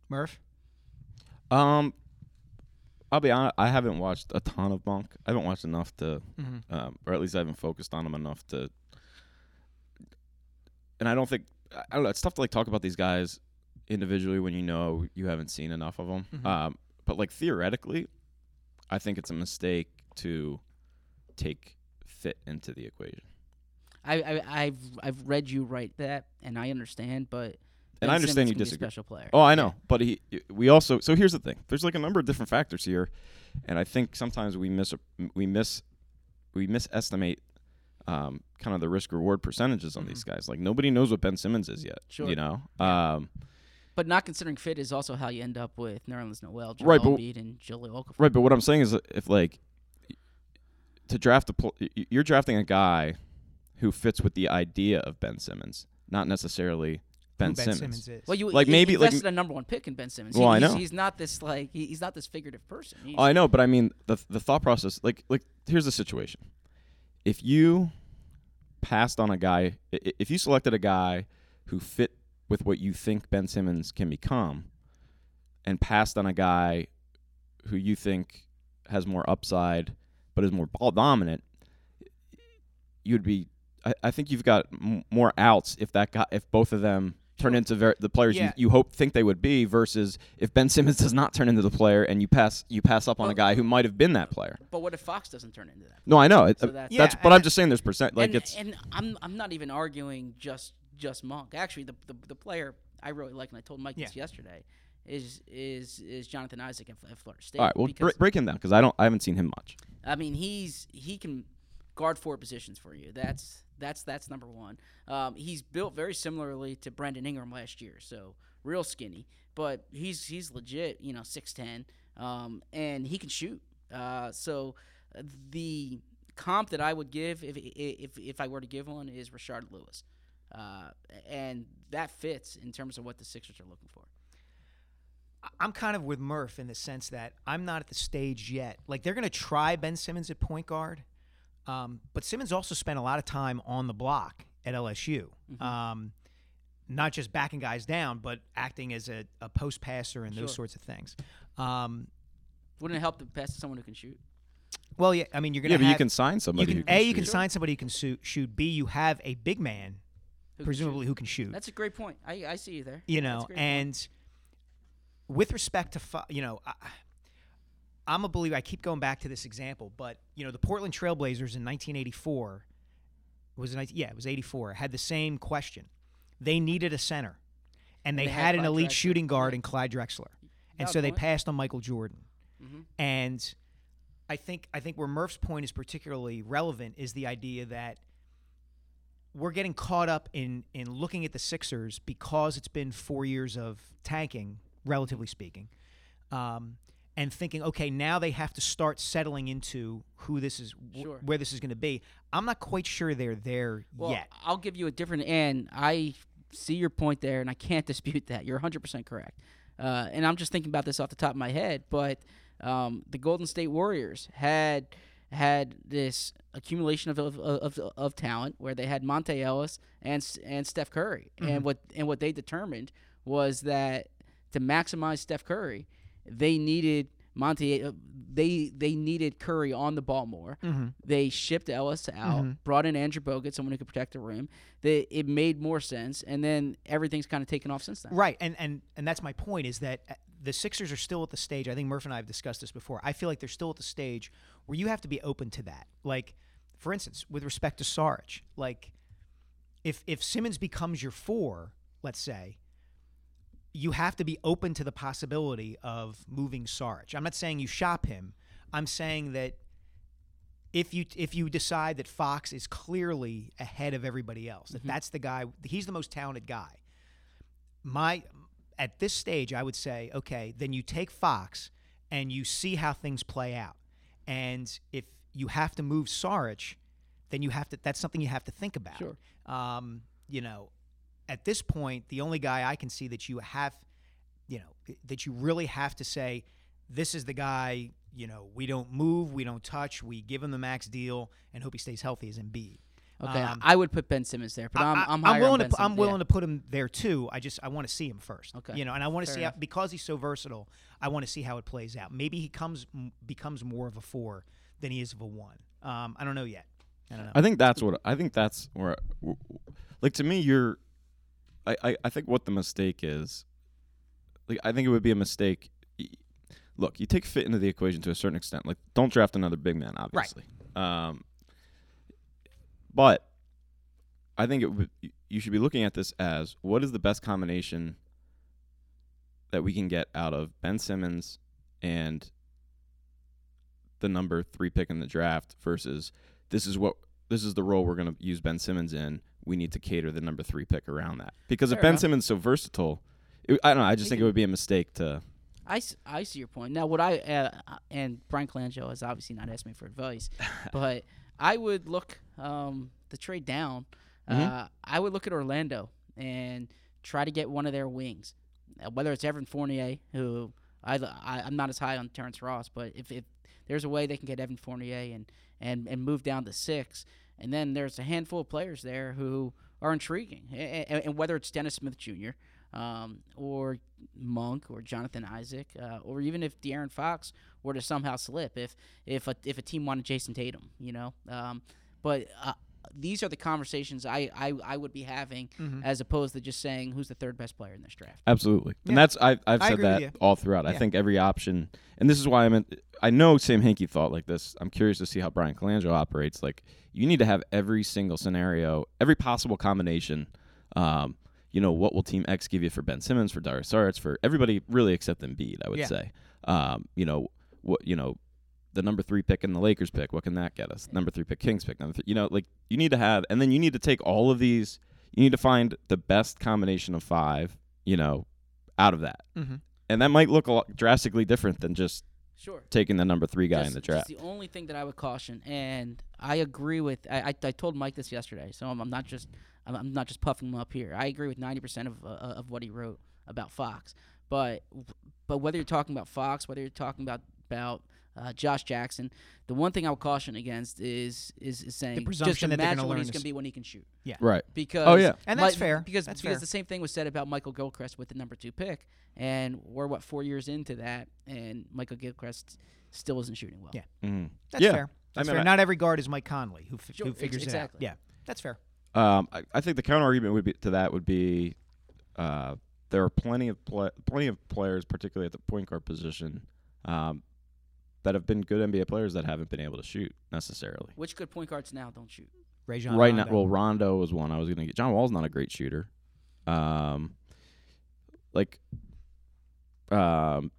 Murph. Um, I'll be honest. I haven't watched a ton of Monk. I haven't watched enough to, Mm-hmm. um, or at least I haven't focused on him enough to. And I don't think I I don't know. It's tough to like talk about these guys individually when you know you haven't seen enough of them. Mhm. Um, but like theoretically, I think it's a mistake to take fit into the equation. I, I I've I've read you write that and I understand, but And Ben I understand Simmons you can be a disagree. special player. Oh, I know, but he. We also. So here's the thing. There's like a number of different factors here, and I think sometimes we miss we miss we misestimate um, kind of the risk reward percentages on these guys. Like nobody knows what Ben Simmons is yet. Sure. You know. Um, But not considering fit is also how you end up with Nerlens Noel, Joel Right, but- Embiid, and Jahlil Okafor. right, but what I'm saying is, if like to draft a, pl- you're drafting a guy who fits with the idea of Ben Simmons, not necessarily Ben, Ben Simmons. Simmons is. Well, you Like, you maybe, like- invested a number one pick in Ben Simmons. Well, He- I know. he's not this like he, he's not this figurative person. He's, Oh, I know, but I mean the the thought process. Like like here's the situation: if you passed on a guy, i- i- if you selected a guy who fit with what you think Ben Simmons can become, and passed on a guy who you think has more upside but is more ball dominant, you'd be. I, I think you've got m- more outs if that guy if both of them. Turn into ver- the players Yeah. you, you hope think they would be, versus if Ben Simmons does not turn into the player and you pass you pass up on a guy who might have been that player. But what if Fox doesn't turn into that? No, I know. It, So uh, that's- that's, Yeah, but I'm just saying there's percent like and, it's and I'm I'm not even arguing just just Monk. Actually, the the, the player I really like, and I told Mike this yesterday, is is is Jonathan Isaac at, at Florida State. all right. Well, because, break, break him down because I don't I haven't seen him much. I mean, he's he can guard four positions for you. That's that's that's number one. Um, he's built very similarly to Brandon Ingram last year, so real skinny, but he's he's legit. You know, six ten, um, and he can shoot. Uh, so uh, the comp that I would give if if if I were to give one is Rashard Lewis, uh, and that fits in terms of what the Sixers are looking for. I'm kind of with Murph in the sense that I'm not at the stage yet. Like they're going to try Ben Simmons at point guard, um, but Simmons also spent a lot of time on the block at LSU, um, not just backing guys down, but acting as a, a post passer and those Sure. sorts of things. Um, Wouldn't it help to pass to someone who can shoot? well, yeah, I mean you're going to Yeah, but have, you can sign somebody. you who can, a you shoot. can sign somebody who can shoot, shoot. B you have a big man, Who presumably shoot? who can shoot. That's a great point. I, I see you there. you know great point. and with respect to fi- you know I, i'm a believer i keep going back to this example but you know the portland trailblazers in 1984 was it, 19 yeah it was 84 had the same question they needed a center and they, they had, had an elite Drexler. shooting guard in clyde drexler and Valid so they point. passed on michael jordan Mhm. and i think i think where murph's point is particularly relevant is the idea that we're getting caught up in in looking at the Sixers because it's been four years of tanking, relatively speaking, um, and thinking, okay, now they have to start settling into who this is, Sure. where this is going to be. I'm not quite sure they're there Well, yet. I'll give you a different, and I see your point there, and I can't dispute that. You're 100% correct. Uh, and I'm just thinking about this off the top of my head, but um, the Golden State Warriors had had this accumulation of of, of, of talent where they had Monta Ellis and and Steph Curry, and what and what they determined was that to maximize Steph Curry, they needed Monta. Uh, they they needed Curry on the ball more. They shipped Ellis out, brought in Andrew Bogut, someone who could protect the rim. They, it made more sense, and then everything's kind of taken off since then. Right, and and and that's my point is that uh, the Sixers are still at the stage. I think Murph and I have discussed this before. I feel like they're still at the stage where you have to be open to that. Like, for instance, with respect to Sarge, like if if Simmons becomes your four, let's say, you have to be open to the possibility of moving Sarge. I'm not saying you shop him. I'm saying that if you if you decide that Fox is clearly ahead of everybody else, that that's the guy, he's the most talented guy. My at this stage, I would say, okay, then you take Fox and you see how things play out. And if you have to move Saric, then you have to. That's something you have to think about. Sure. Um, you know, at this point, the only guy I can see that you have, you know, that you really have to say, this is the guy. You know, we don't move, we don't touch, we give him the max deal, and hope he stays healthy. Is Embiid. Okay, Um, I would put Ben Simmons there, but I'm I, I'm, higher on willing Ben to pu- I'm Simmons, willing yeah. to put him there too. I just I want to see him first. Okay. You know, and I want to see how, because he's so versatile. I want to see how it plays out. Maybe he comes m- becomes more of a four than he is of a one. Um, I don't know yet. I don't know. I think that's what I think that's where, like to me, you're. I, I, I think what the mistake is, like I think it would be a mistake. Look, you take fit into the equation to a certain extent. Like, don't draft another big man, obviously. Um, but I think it would, you should be looking at this as what is the best combination that we can get out of Ben Simmons and the number three pick in the draft versus this is what this is the role we're going to use Ben Simmons in. We need to cater the number three pick around that because if Ben enough. Simmons is so versatile, it, I don't know. I just He think it would be a mistake to. I, I see your point. Now, what I uh, and Bryan Colangelo has obviously not asked me for advice, but I would look um, the trade down. Uh, I would look at Orlando and try to get one of their wings, uh, whether it's Evan Fournier, who I, I I'm not as high on Terrence Ross, but if, if there's a way they can get Evan Fournier and and and move down to six, and then there's a handful of players there who are intriguing, and, and whether it's Dennis Smith Jr. Um, or Monk or Jonathan Isaac, uh, or even if De'Aaron Fox were to somehow slip, if if a if a team wanted Jayson Tatum, you know. Um, but uh, these are the conversations I, I, I would be having Mm-hmm. as opposed to just saying who's the third best player in this draft. Absolutely, Yeah. and that's I, I've said agree that all throughout. I think every option, and this is why I meant. I know Sam Hinkie thought like this. I'm curious to see how Bryan Colangelo operates. Like you need to have every single scenario, every possible combination. Um, you know, what will Team X give you for Ben Simmons, for Darius Saric, for everybody really except Embiid? I would Yeah. say. Um, you know what? You know, the number three pick and the Lakers pick. What can that get us? Number three pick, Kings pick. Number three, you know, like you need to have, and then you need to take all of these. You need to find the best combination of five. You know, out of that, Mhm. and that might look a lot drastically different than just Sure. taking the number three guy just, in the draft. the only thing that I would caution, and I agree with. I, I, I told Mike this yesterday, so I'm, I'm not just I'm, I'm not just puffing him up here. I agree with 90% of uh, of what he wrote about Fox, but but whether you're talking about Fox, whether you're talking about about uh, Josh Jackson, the one thing I would caution against is is, is saying just presumption that they're imagine gonna what he's going to be when he can shoot. Yeah, right. Because Oh, yeah. And that's Mi- fair. Because That's because fair. the same thing was said about Michael Gilchrist with the number two pick, and we're what four years into that, and Michael Gilchrist still isn't shooting well. Yeah. Mhm. That's yeah. fair. That's mean, fair. I- Not every guard is Mike Conley who, f- Sure, who figures exactly. it out. Yeah, that's fair. Um, I, I think the counter argument would be to that would be, uh, there are plenty of pla plenty of players, particularly at the point guard position, um, that have been good NBA players that haven't been able to shoot necessarily. Which good point guards now don't shoot? Rajon right Rondo. now, well, Rondo was one I was going to get. John Wall's not a great shooter. Um, like, um,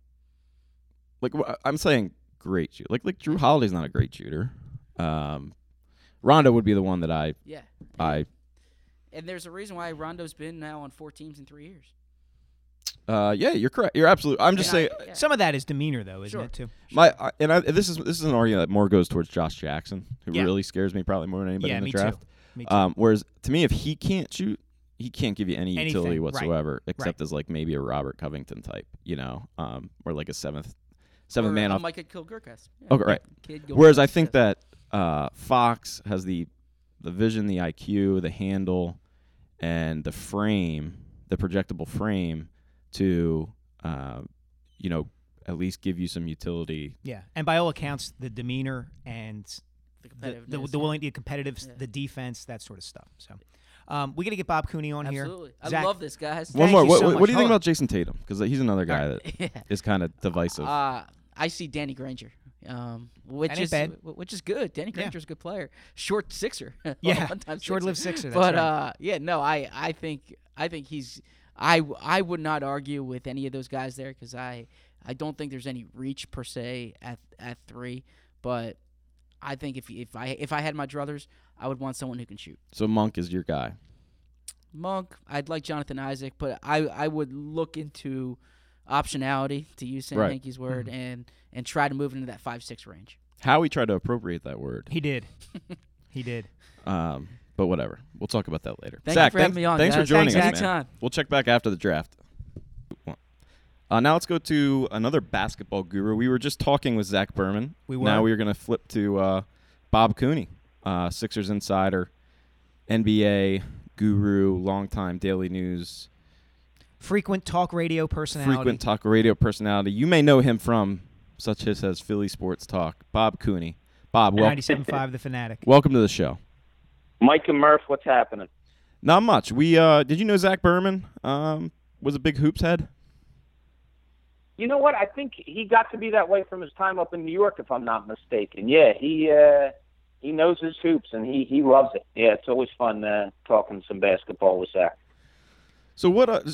like I'm saying great shoot. Like, like Jrue Holiday's not a great shooter. Um, Rondo would be the one that I Yeah. I And there's a reason why Rondo's been now on four teams in three years. Uh yeah you're correct you're absolutely I'm just And I- saying yeah. Some of that is demeanor, though, isn't Sure. it? Too. my I, and I, this is this is an argument that more goes towards Josh Jackson who Yeah. really scares me probably more than anybody yeah, in the me draft. too. Me too. Um, whereas to me, if he can't shoot, he can't give you any Anything, utility right. whatsoever, except as like maybe a Robert Covington type, you know, um, or like a seventh Or seventh man a off. Michael Gilchrist. Yeah. Okay, right. Kid Whereas I think yes. that uh, Fox has the the vision, the IQ, the handle, and the frame, the projectable frame to, uh, you know, at least give you some utility. yeah, and by all accounts, the demeanor and the the, the, competitiveness, the yeah. willing, the competitive, Yeah. the defense, that sort of stuff. So, um, we got to get Bob Cooney on here. Absolutely. I Zach- love this, guys. One Thank more. What, so what, what do you think Hold about Jayson Tatum? Because he's another guy All that yeah. is kind of divisive. Uh, I see Danny Granger, um, which That is which is good. Danny Yeah. Granger's a good player. Short sixer. Yeah, short-lived sixer. sixer, that's but right. uh, yeah, no, I I think I think he's I I would not argue with any of those guys there because I I don't think there's any reach per se at at three, but. I think if if I if I had my druthers, I would want someone who can shoot. so Monk is your guy. Monk, I'd like Jonathan Isaac, but I I would look into optionality to use Sam Right. Hinkie's word Mm-hmm. and and try to move into that five six range. Howie tried to appropriate that word. He did. He did. Um, but whatever. We'll talk about that later. Thank Zach, you for having thanks, me on. thanks for joining Thanks, us, Zach. man. We'll check back after the draft. Uh, now let's go to another basketball guru. We were just talking with Zach Berman. We were. Now we're going to flip to uh, Bob Cooney, uh, Sixers insider, NBA guru, longtime Daily News, Frequent talk radio personality. frequent talk radio personality. You may know him from such as as Philly Sports Talk. Bob Cooney. Bob, wel- 97.5 The Fanatic. welcome to the show. Mike and Murph, what's happening? Not much. We uh, did you know Zach Berman um, was a big hoops head? You know what? I think he got to be that way from his time up in New York, if I'm not mistaken. Yeah, he uh, he knows his hoops and he he loves it. Yeah, it's always fun uh, talking some basketball with Zach. So what? Uh, uh,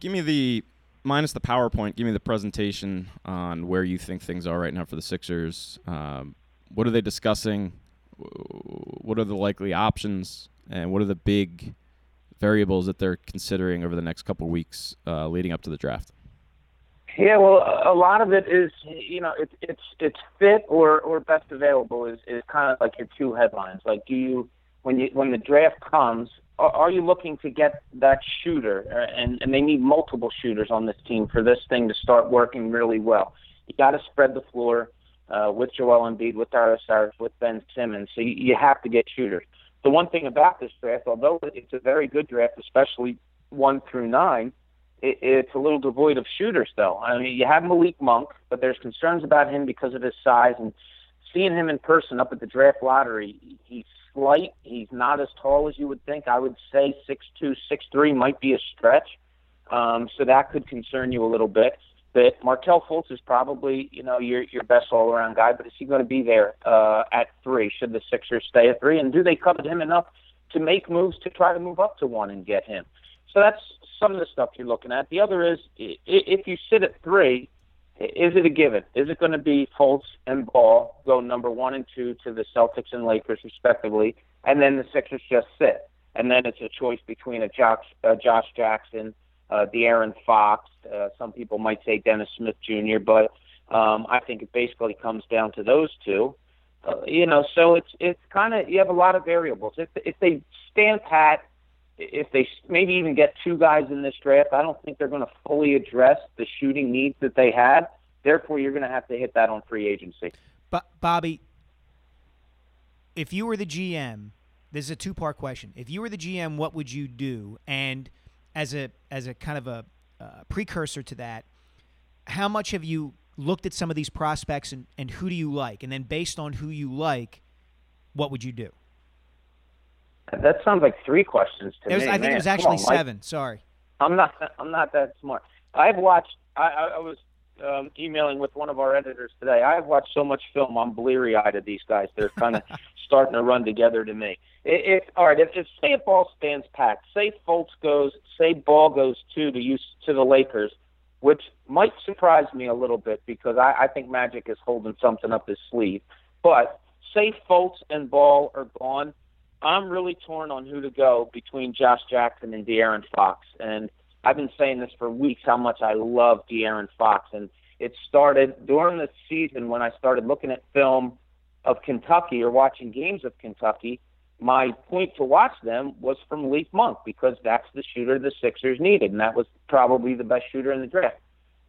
give me the minus the PowerPoint. Give me the presentation on where you think things are right now for the Sixers. Um, what are they discussing? What are the likely options? And what are the big variables that they're considering over the next couple weeks uh, leading up to the draft? Yeah, well, a lot of it is, you know, it's it's it's fit or or best available is is kind of like your two headlines. Like, do you when you when the draft comes, are, are you looking to get that shooter? Uh, And and they need multiple shooters on this team for this thing to start working really well. You got to spread the floor uh, with Joel Embiid, with Darius Saric, with Ben Simmons. So you, you have to get shooters. The one thing about this draft, although it's a very good draft, especially one through nine it, it's a little devoid of shooters, though. I mean, you have Malik Monk, but there's concerns about him because of his size. And seeing him in person up at the draft lottery, he's slight. He's not as tall as you would think. I would say six two, six three might be a stretch. Um, so that could concern you a little bit. But Markelle Fultz is probably, you know, your your best all around guy. But is he going to be there uh, at three? Should the Sixers stay at three? And do they covet him enough to make moves to try to move up to one and get him? So that's some of the stuff you're looking at. The other is if you sit at three, is it a given? Is it going to be Fultz and Ball go number one and two to the Celtics and Lakers respectively, and then the Sixers just sit, and then it's a choice between a Josh, uh, Josh Jackson, uh, De'Aaron Fox. Uh, some people might say Dennis Smith Jr., but um, I think it basically comes down to those two. Uh, you know, so it's it's kind of you have a lot of variables. If if they stand pat if they maybe even get two guys in this draft, I don't think they're going to fully address the shooting needs that they had. Therefore, you're going to have to hit that on free agency. But Bobby, if you were the GM, this is a two-part question. If you were the GM, what would you do? And as a as a kind of a uh, precursor to that, how much have you looked at some of these prospects and, and who do you like? And then based on who you like, what would you do? That sounds like three questions to was, me. I think man. it was actually on, Mike. seven. Sorry. I'm not. I'm not that smart. I've watched. I, I, I was um, emailing with one of our editors today. I've watched so much film. I'm bleary-eyed of these guys. They're kind of starting to run together to me. If, if all right, if, if say if ball stands packed, say Fultz goes, say ball goes to the use to the Lakers, which might surprise me a little bit because I, I think Magic is holding something up his sleeve. But say Fultz and Ball are gone, I'm really torn on who to go between Josh Jackson and De'Aaron Fox. And I've been saying this for weeks how much I love De'Aaron Fox. And it started during the season when I started looking at film of Kentucky or watching games of Kentucky. My point to watch them was from Leaf Monk because that's the shooter the Sixers needed, and that was probably the best shooter in the draft.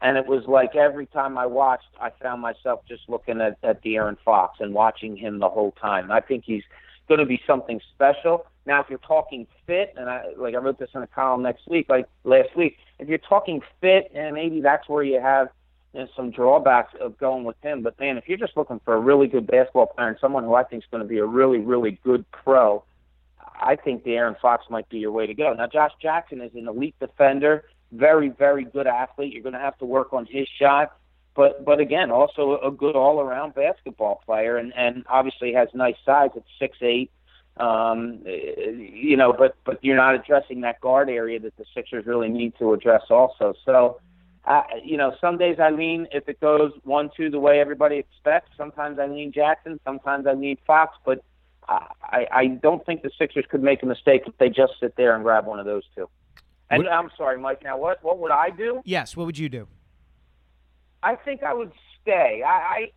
And it was like every time I watched, I found myself just looking at, at De'Aaron Fox and watching him the whole time. I think he's going to be something special. Now, if you're talking fit, and I like I wrote this in a column next week, like last week, if you're talking fit, and maybe that's where you have you know, some drawbacks of going with him. But man, if you're just looking for a really good basketball player and someone who I think is going to be a really, really good pro, I think De'Aaron Fox might be your way to go. Now, Josh Jackson is an elite defender, very, very good athlete. You're going to have to work on his shot, but but again, also a good all-around basketball player, and and obviously has nice size at six eight. Um, you know, but but you're not addressing that guard area that the Sixers really need to address also. So. Uh, you know, some days I lean if it goes one two the way everybody expects. Sometimes I lean Jackson. Sometimes I lean Fox. But I, I don't think the Sixers could make a mistake if they just sit there and grab one of those two. And What- I'm sorry, Mike. Now, what what would I do? Yes. What would you do? I think I would stay. I,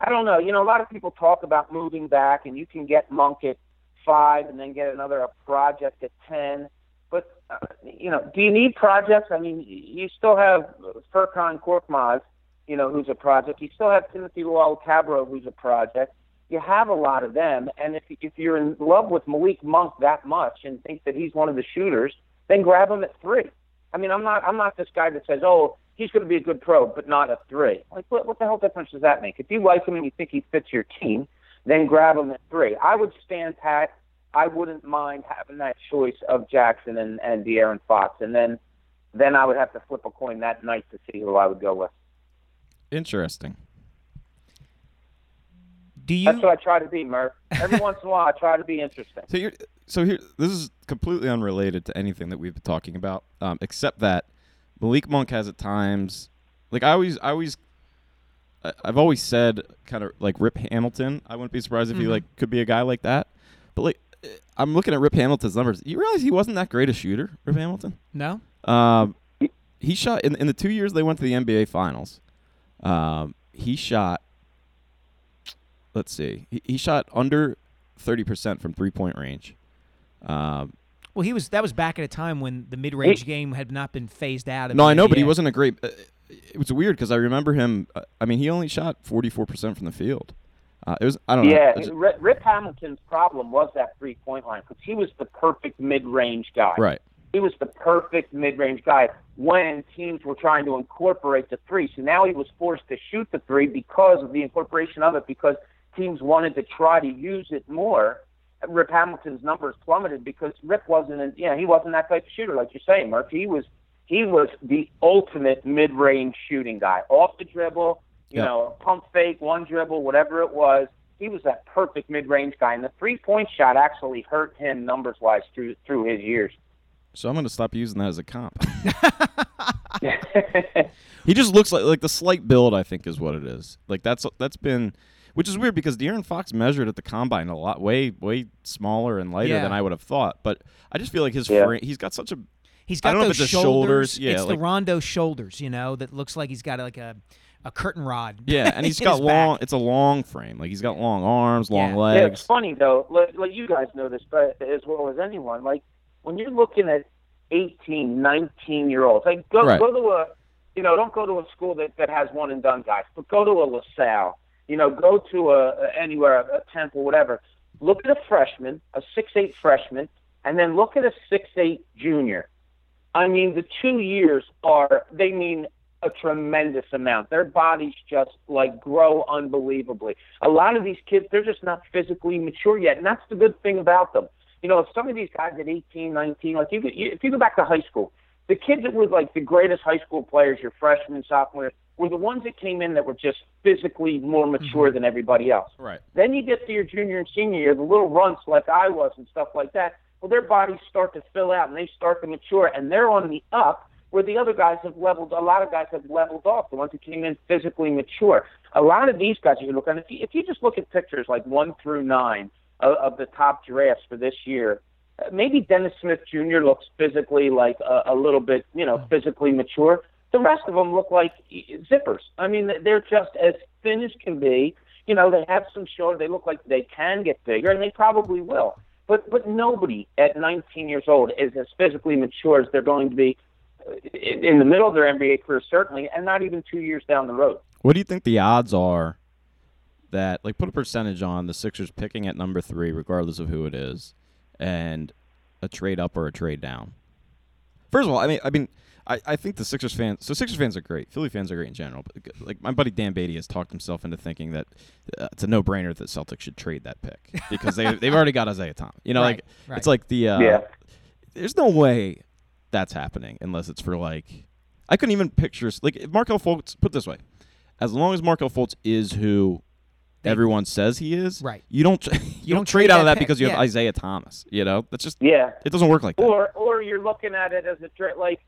I don't know. You know, a lot of people talk about moving back, and you can get Monk at five, and then get another a project at ten. But uh, you know, do you need projects? I mean, you still have Furkan Korkmaz, you know, who's a project. You still have Timothy Luwawu-Cabarrot, who's a project. You have a lot of them, and if if you're in love with Malik Monk that much and think that he's one of the shooters, then grab him at three. I mean, I'm not I'm not this guy that says, oh, he's going to be a good pro, but not a three. Like, what what the hell difference does that make? If you like him and you think he fits your team, then grab him at three. I would stand pat. I wouldn't mind having that choice of Jackson and and De'Aaron Fox, and then then I would have to flip a coin that night to see who I would go with. Interesting. Do you? That's what I try to be, Murph. Every once in a while, I try to be interesting. So you're so here. This is completely unrelated to anything that we've been talking about, um, except that Malik Monk has at times, like I always, I always, I- I've always said, kind of like Rip Hamilton. I wouldn't be surprised if he Mhm. like could be a guy like that. But like, eh, I'm looking at Rip Hamilton's numbers. You realize he wasn't that great a shooter, Rip Hamilton. no. Um, he shot in in the two years they went to the NBA Finals. Um, he shot. Let's see. He, he shot under thirty percent from three point range. Um, Well, he was. That was back at a time when the mid-range game had not been phased out. No, I know, but he wasn't a great. Uh, it was weird because I remember him. Uh, I mean, he only shot forty four percent from the field. Uh, it was. I don't know. Yeah, Rip, Rip Hamilton's problem was that three point line because he was the perfect mid range guy. right. He was the perfect mid range guy when teams were trying to incorporate the three. So now he was forced to shoot the three because of the incorporation of it, because teams wanted to try to use it more. Rip Hamilton's numbers plummeted because Rip wasn't, an, yeah, he wasn't that type of shooter, like you're saying, Murph. He was, he was the ultimate mid-range shooting guy, off the dribble, you Yeah. know, pump fake, one dribble, whatever it was. He was that perfect mid-range guy, and the three-point shot actually hurt him numbers-wise through through his years. So I'm going to stop using that as a comp. he just looks like like the slight build. I think is what it is. Like that's that's been, which is weird because De'Aaron Fox measured at the combine a lot way way smaller and lighter Yeah. than I would have thought. But I just feel like his Yeah. frame. He's got such a he's got don't know if those it's the shoulders, yeah, It's like- the Rondo shoulders, you know, that looks like he's got like a, a curtain rod. yeah, and he's got long. back. It's a long frame. Like he's got long arms, long Yeah. Yeah, legs. it's funny though. Like, like you guys know this, but as well as anyone. Like when you're looking at 18, 19 year olds, like go Right. go to a, you know, don't go to a school that that has one and done guys, but go to a LaSalle. You know, go to a, a anywhere, a a Temple, whatever. Look at a freshman, a six eight freshman, and then look at a six eight junior. I mean, the two years are they mean a tremendous amount. Their bodies just like grow unbelievably. A lot of these kids, they're just not physically mature yet, and that's the good thing about them. You know, some of these guys at 18, 19, like you, you if you go back to high school, the kids that were like the greatest high school players, your freshmen, sophomore, were the ones that came in that were just physically more mm-hmm. mature than everybody else. Right. Then you get to your junior and senior year, the little runts like I was and stuff like that. Well, their bodies start to fill out and they start to mature, and they're on the up. Where the other guys have leveled, a lot of guys have leveled off. The ones who came in physically mature. A lot of these guys, you can look at, if you, if you just look at pictures like one through nine of, of the top drafts for this year, maybe Dennis Smith Jr. looks physically like a, a little bit, you know, mm-hmm. physically mature. The rest of them look like zippers. I mean, they're just as thin as can be. You know, they have some shoulder. They look like they can get bigger, and they probably will. But but nobody at 19 years old is as physically mature as they're going to be uh, in in the middle of their NBA career, certainly, and not even two years down the road. What do you think the odds are that, like, put a percentage on the Sixers picking at number three, regardless of who it is, and a trade up or a trade down? First of all, I mean, I mean, I, I think the Sixers fans. So Sixers fans are great. Philly fans are great in general. But like my buddy Dan Beatty has talked himself into thinking that uh, it's a no-brainer that Celtics should trade that pick because they they've already got Isaiah Thomas. You know, Right, like right. it's like the uh, Yeah. There's no way that's happening unless it's for like I couldn't even picture like if Markelle Fultz put it this way, as long as Markelle Fultz is who They- everyone says he is, Right. You don't you, You don't don't trade trade out of that that pick, because you have. Isaiah Thomas. You know, that's just Yeah. it doesn't work like that. Or or you're looking at it as a tra- like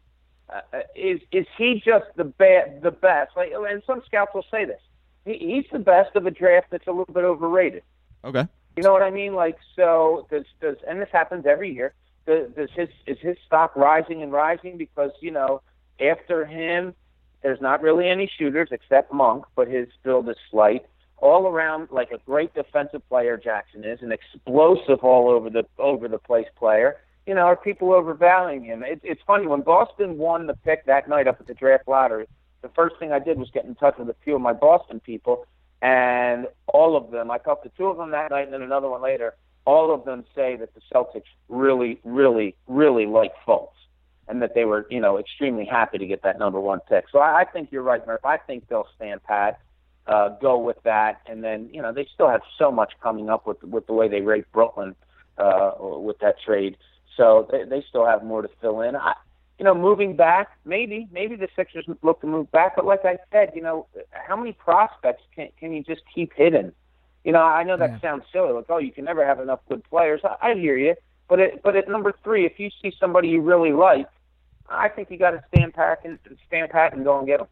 uh, is is he just the best the best? Like and some scouts will say this. He, he's the best of a draft that's a little bit overrated. Okay. You know what I mean? Like so does does and this happens every year. Does, does his is his stock rising and rising because you know after him there's not really any shooters except Monk, but his build is slight. all around like a great defensive player Jackson is, an explosive all over the over the place player. You know, are people overvaluing him? It, it's funny when Boston won the pick that night up at the draft lottery. The first thing I did was get in touch with a few of my Boston people, and all of them. I talked to two of them that night, and then another one later. All of them say that the Celtics really, really, really like Fultz, and that they were, you know, extremely happy to get that number one pick. So I, I think you're right, Murph. I think they'll stand pat uh, go with that. And then you know they still have so much coming up with with the way they rate Brooklyn uh, with that trade. So they, they still have more to fill in. I, you know, moving back, maybe maybe the Sixers look to move back. But like I said, you know, how many prospects can can you just keep hidden? You know, I know that Yeah. sounds silly. Like, oh, you can never have enough good players. I, I hear you. But it, but at number three, if you see somebody you really like, I think you got to stand pat and stand pat and go and get them.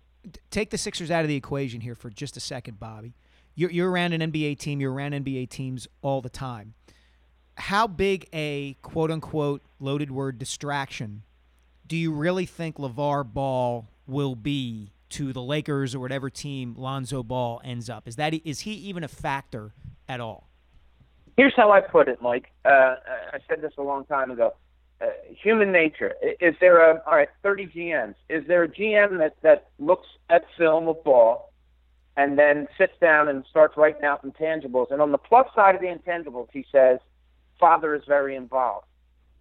take the Sixers out of the equation here for just a second, Bobby. You're, you're around an NBA team. You're around NBA teams all the time. How big a quote unquote loaded word distraction do you really think LeVar Ball will be to the Lakers or whatever team Lonzo Ball ends up? Is that is he even a factor at all? Here's how I put it, Mike. Uh, I said this a long time ago. Uh, human nature. Is there a all right? Thirty GMs. Is there a GM that that looks at film of ball, and then sits down and starts writing out intangibles? And on the plus side of the intangibles, he says, "Father is very involved."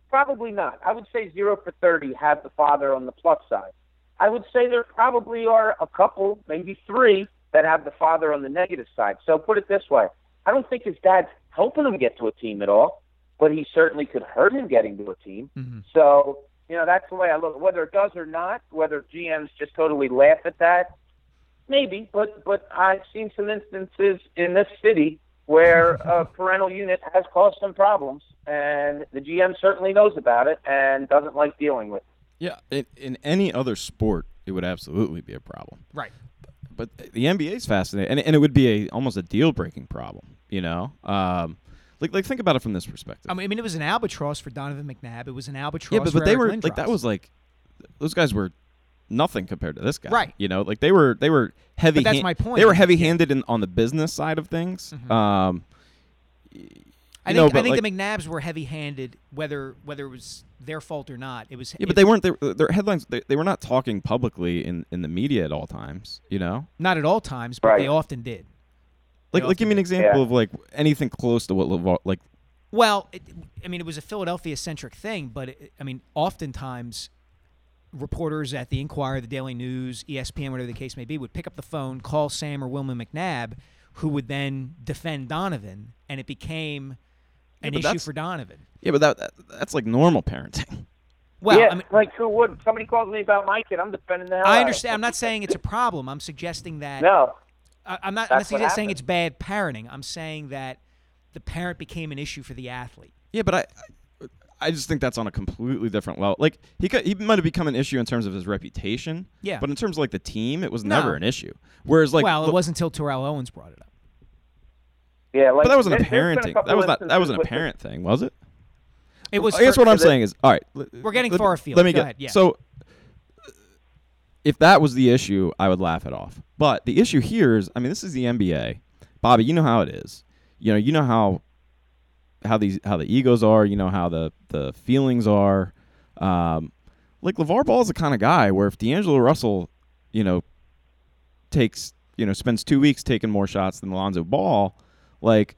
Probably not. I would say zero for thirty have the father on the plus side. I would say there probably are a couple, maybe three, that have the father on the negative side. So put it this way: I don't think his dad's helping him get to a team at all, but he certainly could hurt him getting to a team. Mhm. So you know that's the way I look. Whether it does or not, whether GMs just totally laugh at that, maybe. But but I've seen some instances in this city where a parental unit has caused some problems, and the GM certainly knows about it and doesn't like dealing with. it. Yeah, in, in any other sport, it would absolutely be a problem. Right. But the NBA is fascinating, and, and it would be a almost a deal breaking problem. You know, um, like like think about it from this perspective. I mean, I mean, it was an albatross for Donovan McNabb. It was an albatross. yeah, but, for but they Eric were Lindros. like that was like those guys were nothing compared to this guy. Right. You know, like they were they were heavy. that's my point. They were heavy handed in on the business side of things. Mhm. Um, I think know, I think like- the McNabbs were heavy-handed, whether whether it was their fault or not. It was. Yeah, but they weren't. They, their headlines. They, they were not talking publicly in, in the media at all times. You know, not at all times, but Right. they often did. like They like give me an example Yeah. of like anything close to what LeVar like. Well, it, I mean, it was a Philadelphia-centric thing, but it, I mean, oftentimes reporters at the Inquirer, the Daily News, ESPN, whatever the case may be, would pick up the phone, call Sam or Wilma McNabb, who would then defend Donovan, and it became an but issue for Donovan. Yeah, but that, that that's like normal parenting. Well, yeah, I mean, like who would? Somebody calls me about my kid. I'm defending the hell I understand. him. I'm not saying it's a problem. I'm suggesting that No, I, I'm not, I'm not That's what saying saying happened. it's bad parenting. I'm saying that the parent became an issue for the athlete. Yeah, but I, I, I just think that's on a completely different level. Like he could, he might have become an issue in terms of his reputation. Yeah. But in terms of like the team, it was No. never an issue. Whereas like, well, it look- wasn't until Terrell Owens brought it up. yeah, like but that wasn't a there- parenting. couple That was not. That wasn't a parent thing, was it? It was. I guess what I'm saying is, all right. We're getting let- far afield. Let me Go get. ahead, yeah. So, if that was the issue, I would laugh it off. But the issue here is, I mean, this is the NBA. Bobby, you know how it is. You know, you know how how these how the egos are. You know how the the feelings are. Um, like LeVar Ball is the kind of guy where if D'Angelo Russell, you know, takes you know spends two weeks taking more shots than Alonzo Ball, like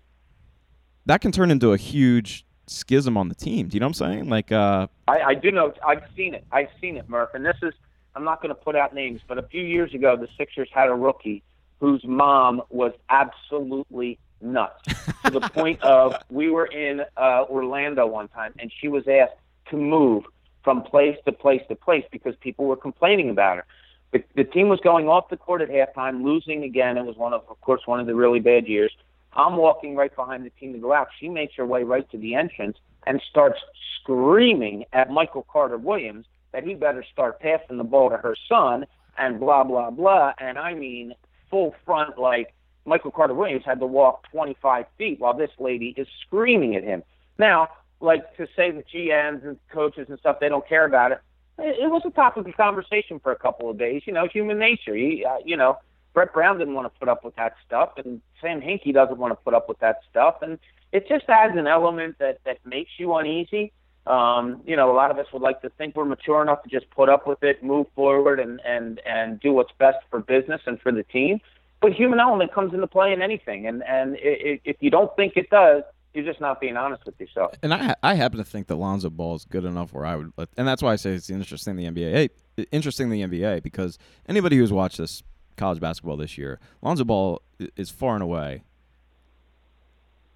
that can turn into a huge schism on the team. Do you know what I'm saying? Like, uh, I, I do know. I've seen it. I've seen it, Murph. And this is. I'm not going to put out names, but a few years ago, the Sixers had a rookie whose mom was absolutely nuts to the point of we were in uh, Orlando one time, and she was asked to move from place to place to place because people were complaining about her. The, the team was going off the court at halftime, losing again. It was one of, of course, one of the really bad years. I'm walking right behind the team to go out. She makes her way right to the entrance and starts screaming at Michael Carter Williams that he better start passing the ball to her son and blah blah blah. And I mean full front like Michael Carter Williams had to walk 25 feet while this lady is screaming at him. Now, like to say the GMs and coaches and stuff, they don't care about it. It, was a topic of conversation for a couple of days. You know, human nature. You, uh, you know, Brett Brown didn't want to put up with that stuff, and Sam Hinkie doesn't want to put up with that stuff, and it just adds an element that that makes you uneasy. Um, you know, a lot of us would like to think we're mature enough to just put up with it, move forward, and and and do what's best for business and for the team. But human element comes into play in anything, and and i i if you don't think it does, you're just not being honest with yourself. And I I happen to think that Lonzo Ball is good enough where I would, let- and that's why I say it's interesting in the NBA. Hey, interesting the NBA because anybody who's watched this college basketball this year, Lonzo Ball is far and away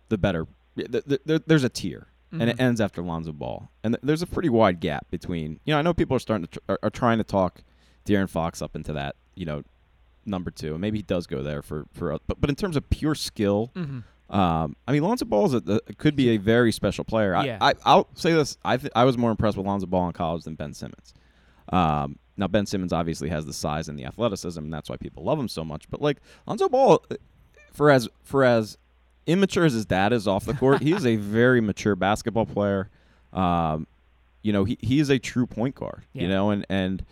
the better. th- th- th- There's a tier, and it mm-hmm. ends after Lonzo Ball, and th- there's a pretty wide gap between. You know, I know people are starting to tr- are, are trying to talk De'Aaron Fox up into that. You know, number two, and maybe he does go there for for. But but in terms of pure skill. Um, I mean, Lonzo Ball is a, a, could be a very special player. I, Yeah. I, I'll say this: I th- I was more impressed with Lonzo Ball in college than Ben Simmons. Um, now Ben Simmons obviously has the size and the athleticism, and that's why people love him so much. But like Lonzo Ball, uh, for as for as immature as his dad is off the court, he is a very mature basketball player. Um, you know, he he is a true point guard. You know, and and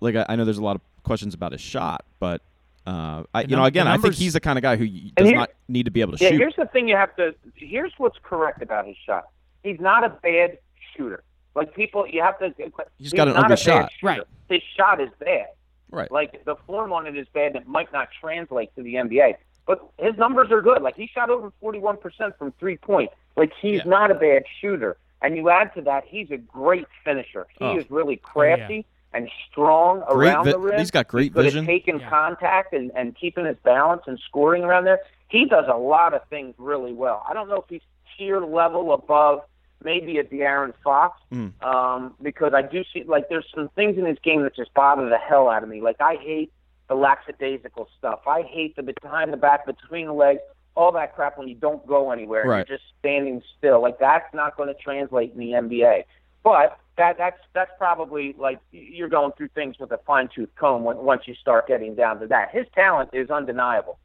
like I, I know there's a lot of questions about his shot, but. Uh, I, you know, again, the I think he's the kind of guy who does not need to be able to Yeah, shoot. here's the thing you have to. Here's what's correct about his shot. He's not a bad shooter. Like people, you have to. He's got an not ugly shot. Right. His shot is bad. Right. Like the form on it is bad. and It might not translate to the NBA, but his numbers are good. Like he shot over 41% from three point. Like he's Yeah. not a bad shooter. And you add to that, he's a great finisher. He Oh. is really crafty and strong Great around vi- the rim. he's got great good vision. At taking Yeah. contact and, and keeping his balance and scoring around there. He does a lot of things really well. I don't know if he's tier level above maybe a De'Aaron Fox, Mm. um, because I do see like there's some things in his game that just bother the hell out of me. Like I hate the lackadaisical stuff. I hate the behind the back, between the legs, all that crap when you don't go anywhere. Right. You're just standing still. Like that's not going to translate in the NBA. But that that's that's probably like you're going through things with a fine tooth comb when, once you start getting down to that. His talent is undeniable.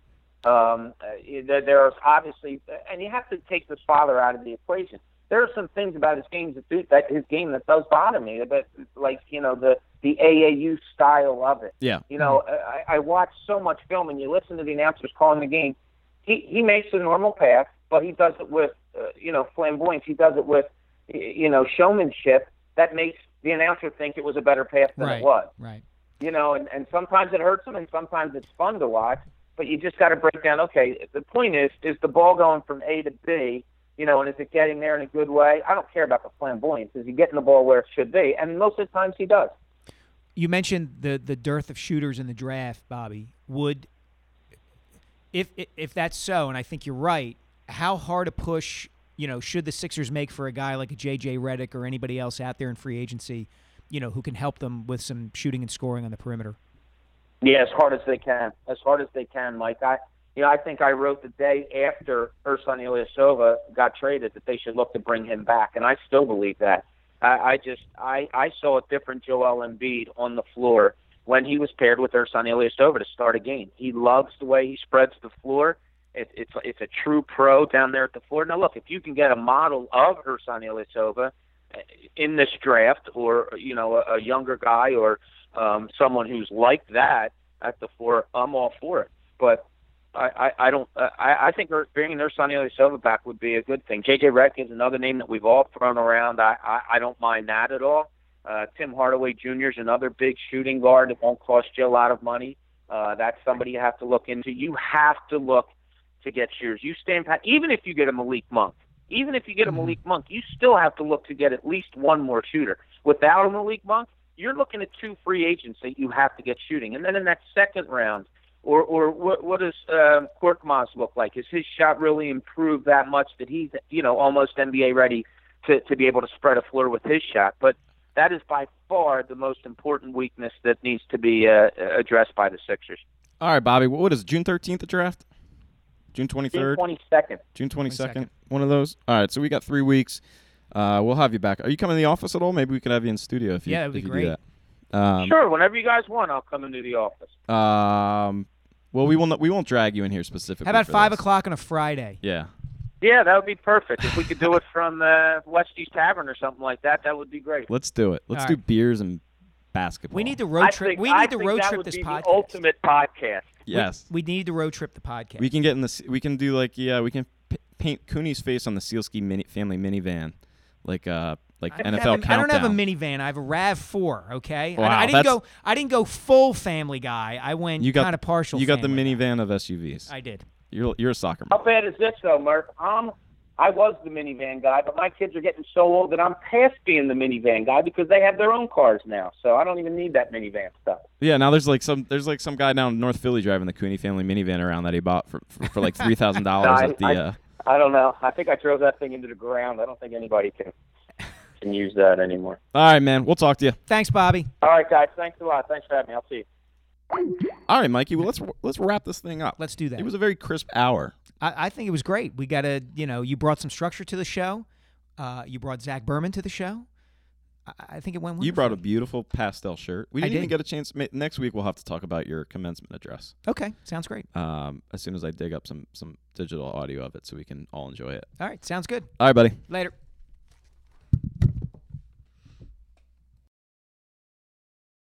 Um, uh, there, there's obviously, and you have to take his father out of the equation. There are some things about his games that do that his game that does bother me. But like you know the the AAU style of it. Yeah. You know, I, I watch so much film, and you listen to the announcers calling the game. He he makes a normal pass, but he does it with uh, you know flamboyance. He does it with you know showmanship that makes the announcer think it was a better pass than Right. it was. Right. You know, and and sometimes it hurts them, and sometimes it's fun to watch. But you just got to break down. Okay, the point is, is the ball going from A to B? You know, and is it getting there in a good way? I don't care about the flamboyance. Is he getting the ball where it should be? And most of the times he does. You mentioned the the dearth of shooters in the draft, Bobby. Would if if- if that's so, and I think you're right, how hard a push, you know, should the Sixers make for a guy like a JJ Redick or anybody else out there in free agency, you know, who can help them with some shooting and scoring on the perimeter? Yeah, as hard as they can, as hard as they can, Mike. I, you know, I think I wrote the day after Ersan Ilyasova got traded that they should look to bring him back, and I still believe that. I, I just, I, I saw a different Joel Embiid on the floor when he was paired with Ersan Ilyasova to start a game. He loves the way he spreads the floor. It, it's, it's a true pro down there at the floor. Now, look, if you can get a model of Ersan Ilyasova in this draft, or you know, a, a younger guy, or um, someone who's like that at the floor, I'm all for it. But I, I, I don't. Uh, I, I think bringing Ersan Ilyasova back would be a good thing. JJ Redick is another name that we've all thrown around. I, I, I don't mind that at all. Uh, Tim Hardaway Jr. is another big shooting guard that won't cost you a lot of money. Uh, that's somebody you have to look into. You have to look to get shooters. You stand pat. Even if you get a Malik Monk, even if you get a Malik Monk, you still have to look to get at least one more shooter. Without a Malik Monk, you're looking at two free agents that you have to get shooting. And then in that second round, or or what, what does um, Korkmaz look like? Is his shot really improved that much that he's you know almost NBA ready to to be able to spread a floor with his shot? But that is by far the most important weakness that needs to be uh, addressed by the Sixers. All right, Bobby. What is June thirteenth the draft? June twenty June twenty second. June twenty 22nd. One of those. All right. So we got three weeks. Uh, we'll have you back. Are you coming to the office at all? Maybe we could have you in studio if you Yeah, that'd be if you great. do that. Um, Sure, whenever you guys want, I'll come into the office. Um. Well, we will not. We won't drag you in here specifically. How about five this. o'clock on a Friday? Yeah. Yeah, that would be perfect. If we could do it from uh, West East Tavern or something like that, that would be great. Let's do it. Let's All do right. beers and basketball. We need to road trip. think, We I need to road trip this podcast. Ultimate podcast. Yes. We need to road trip the podcast. We can get in the. We can do like yeah. We can p- paint Cooney's face on the Sielski mini, family minivan, like uh like I don't NFL have a- countdown. I don't have a minivan. I have a Rav Four. Okay. I- Wow, I, didn't go. I didn't go full Family Guy. I went You got kind of partial. You got the Family Guy. minivan of SUVs. I did. You're you're a soccer. How mom. bad is this though, Murph? Um, I was the minivan guy, but my kids are getting so old that I'm past being the minivan guy because they have their own cars now. So I don't even need that minivan stuff. Yeah, now there's like some there's like some guy down in North Philly driving the Cooney family minivan around that he bought for for, for like three thousand dollars I- at the. I- uh, I don't know. I think I drove that thing into the ground. I don't think anybody can can use that anymore. All right, man. We'll talk to you. Thanks, Bobby. All right, guys. Thanks a lot. Thanks for having me. I'll see you. All right, Mikey. Well, let's let's wrap this thing up. Let's do that. It was a very crisp hour. I, I think it was great. We got a, you know, you brought some structure to the show. Uh, you brought Zach Berman to the show. I, I think it went. Well. You brought a beautiful pastel shirt. We didn't even get a chance. Next week we'll have to talk about your commencement address. Okay, sounds great. Um, as soon as I dig up some some digital audio of it, so we can all enjoy it. All right, sounds good. All right, buddy. Later.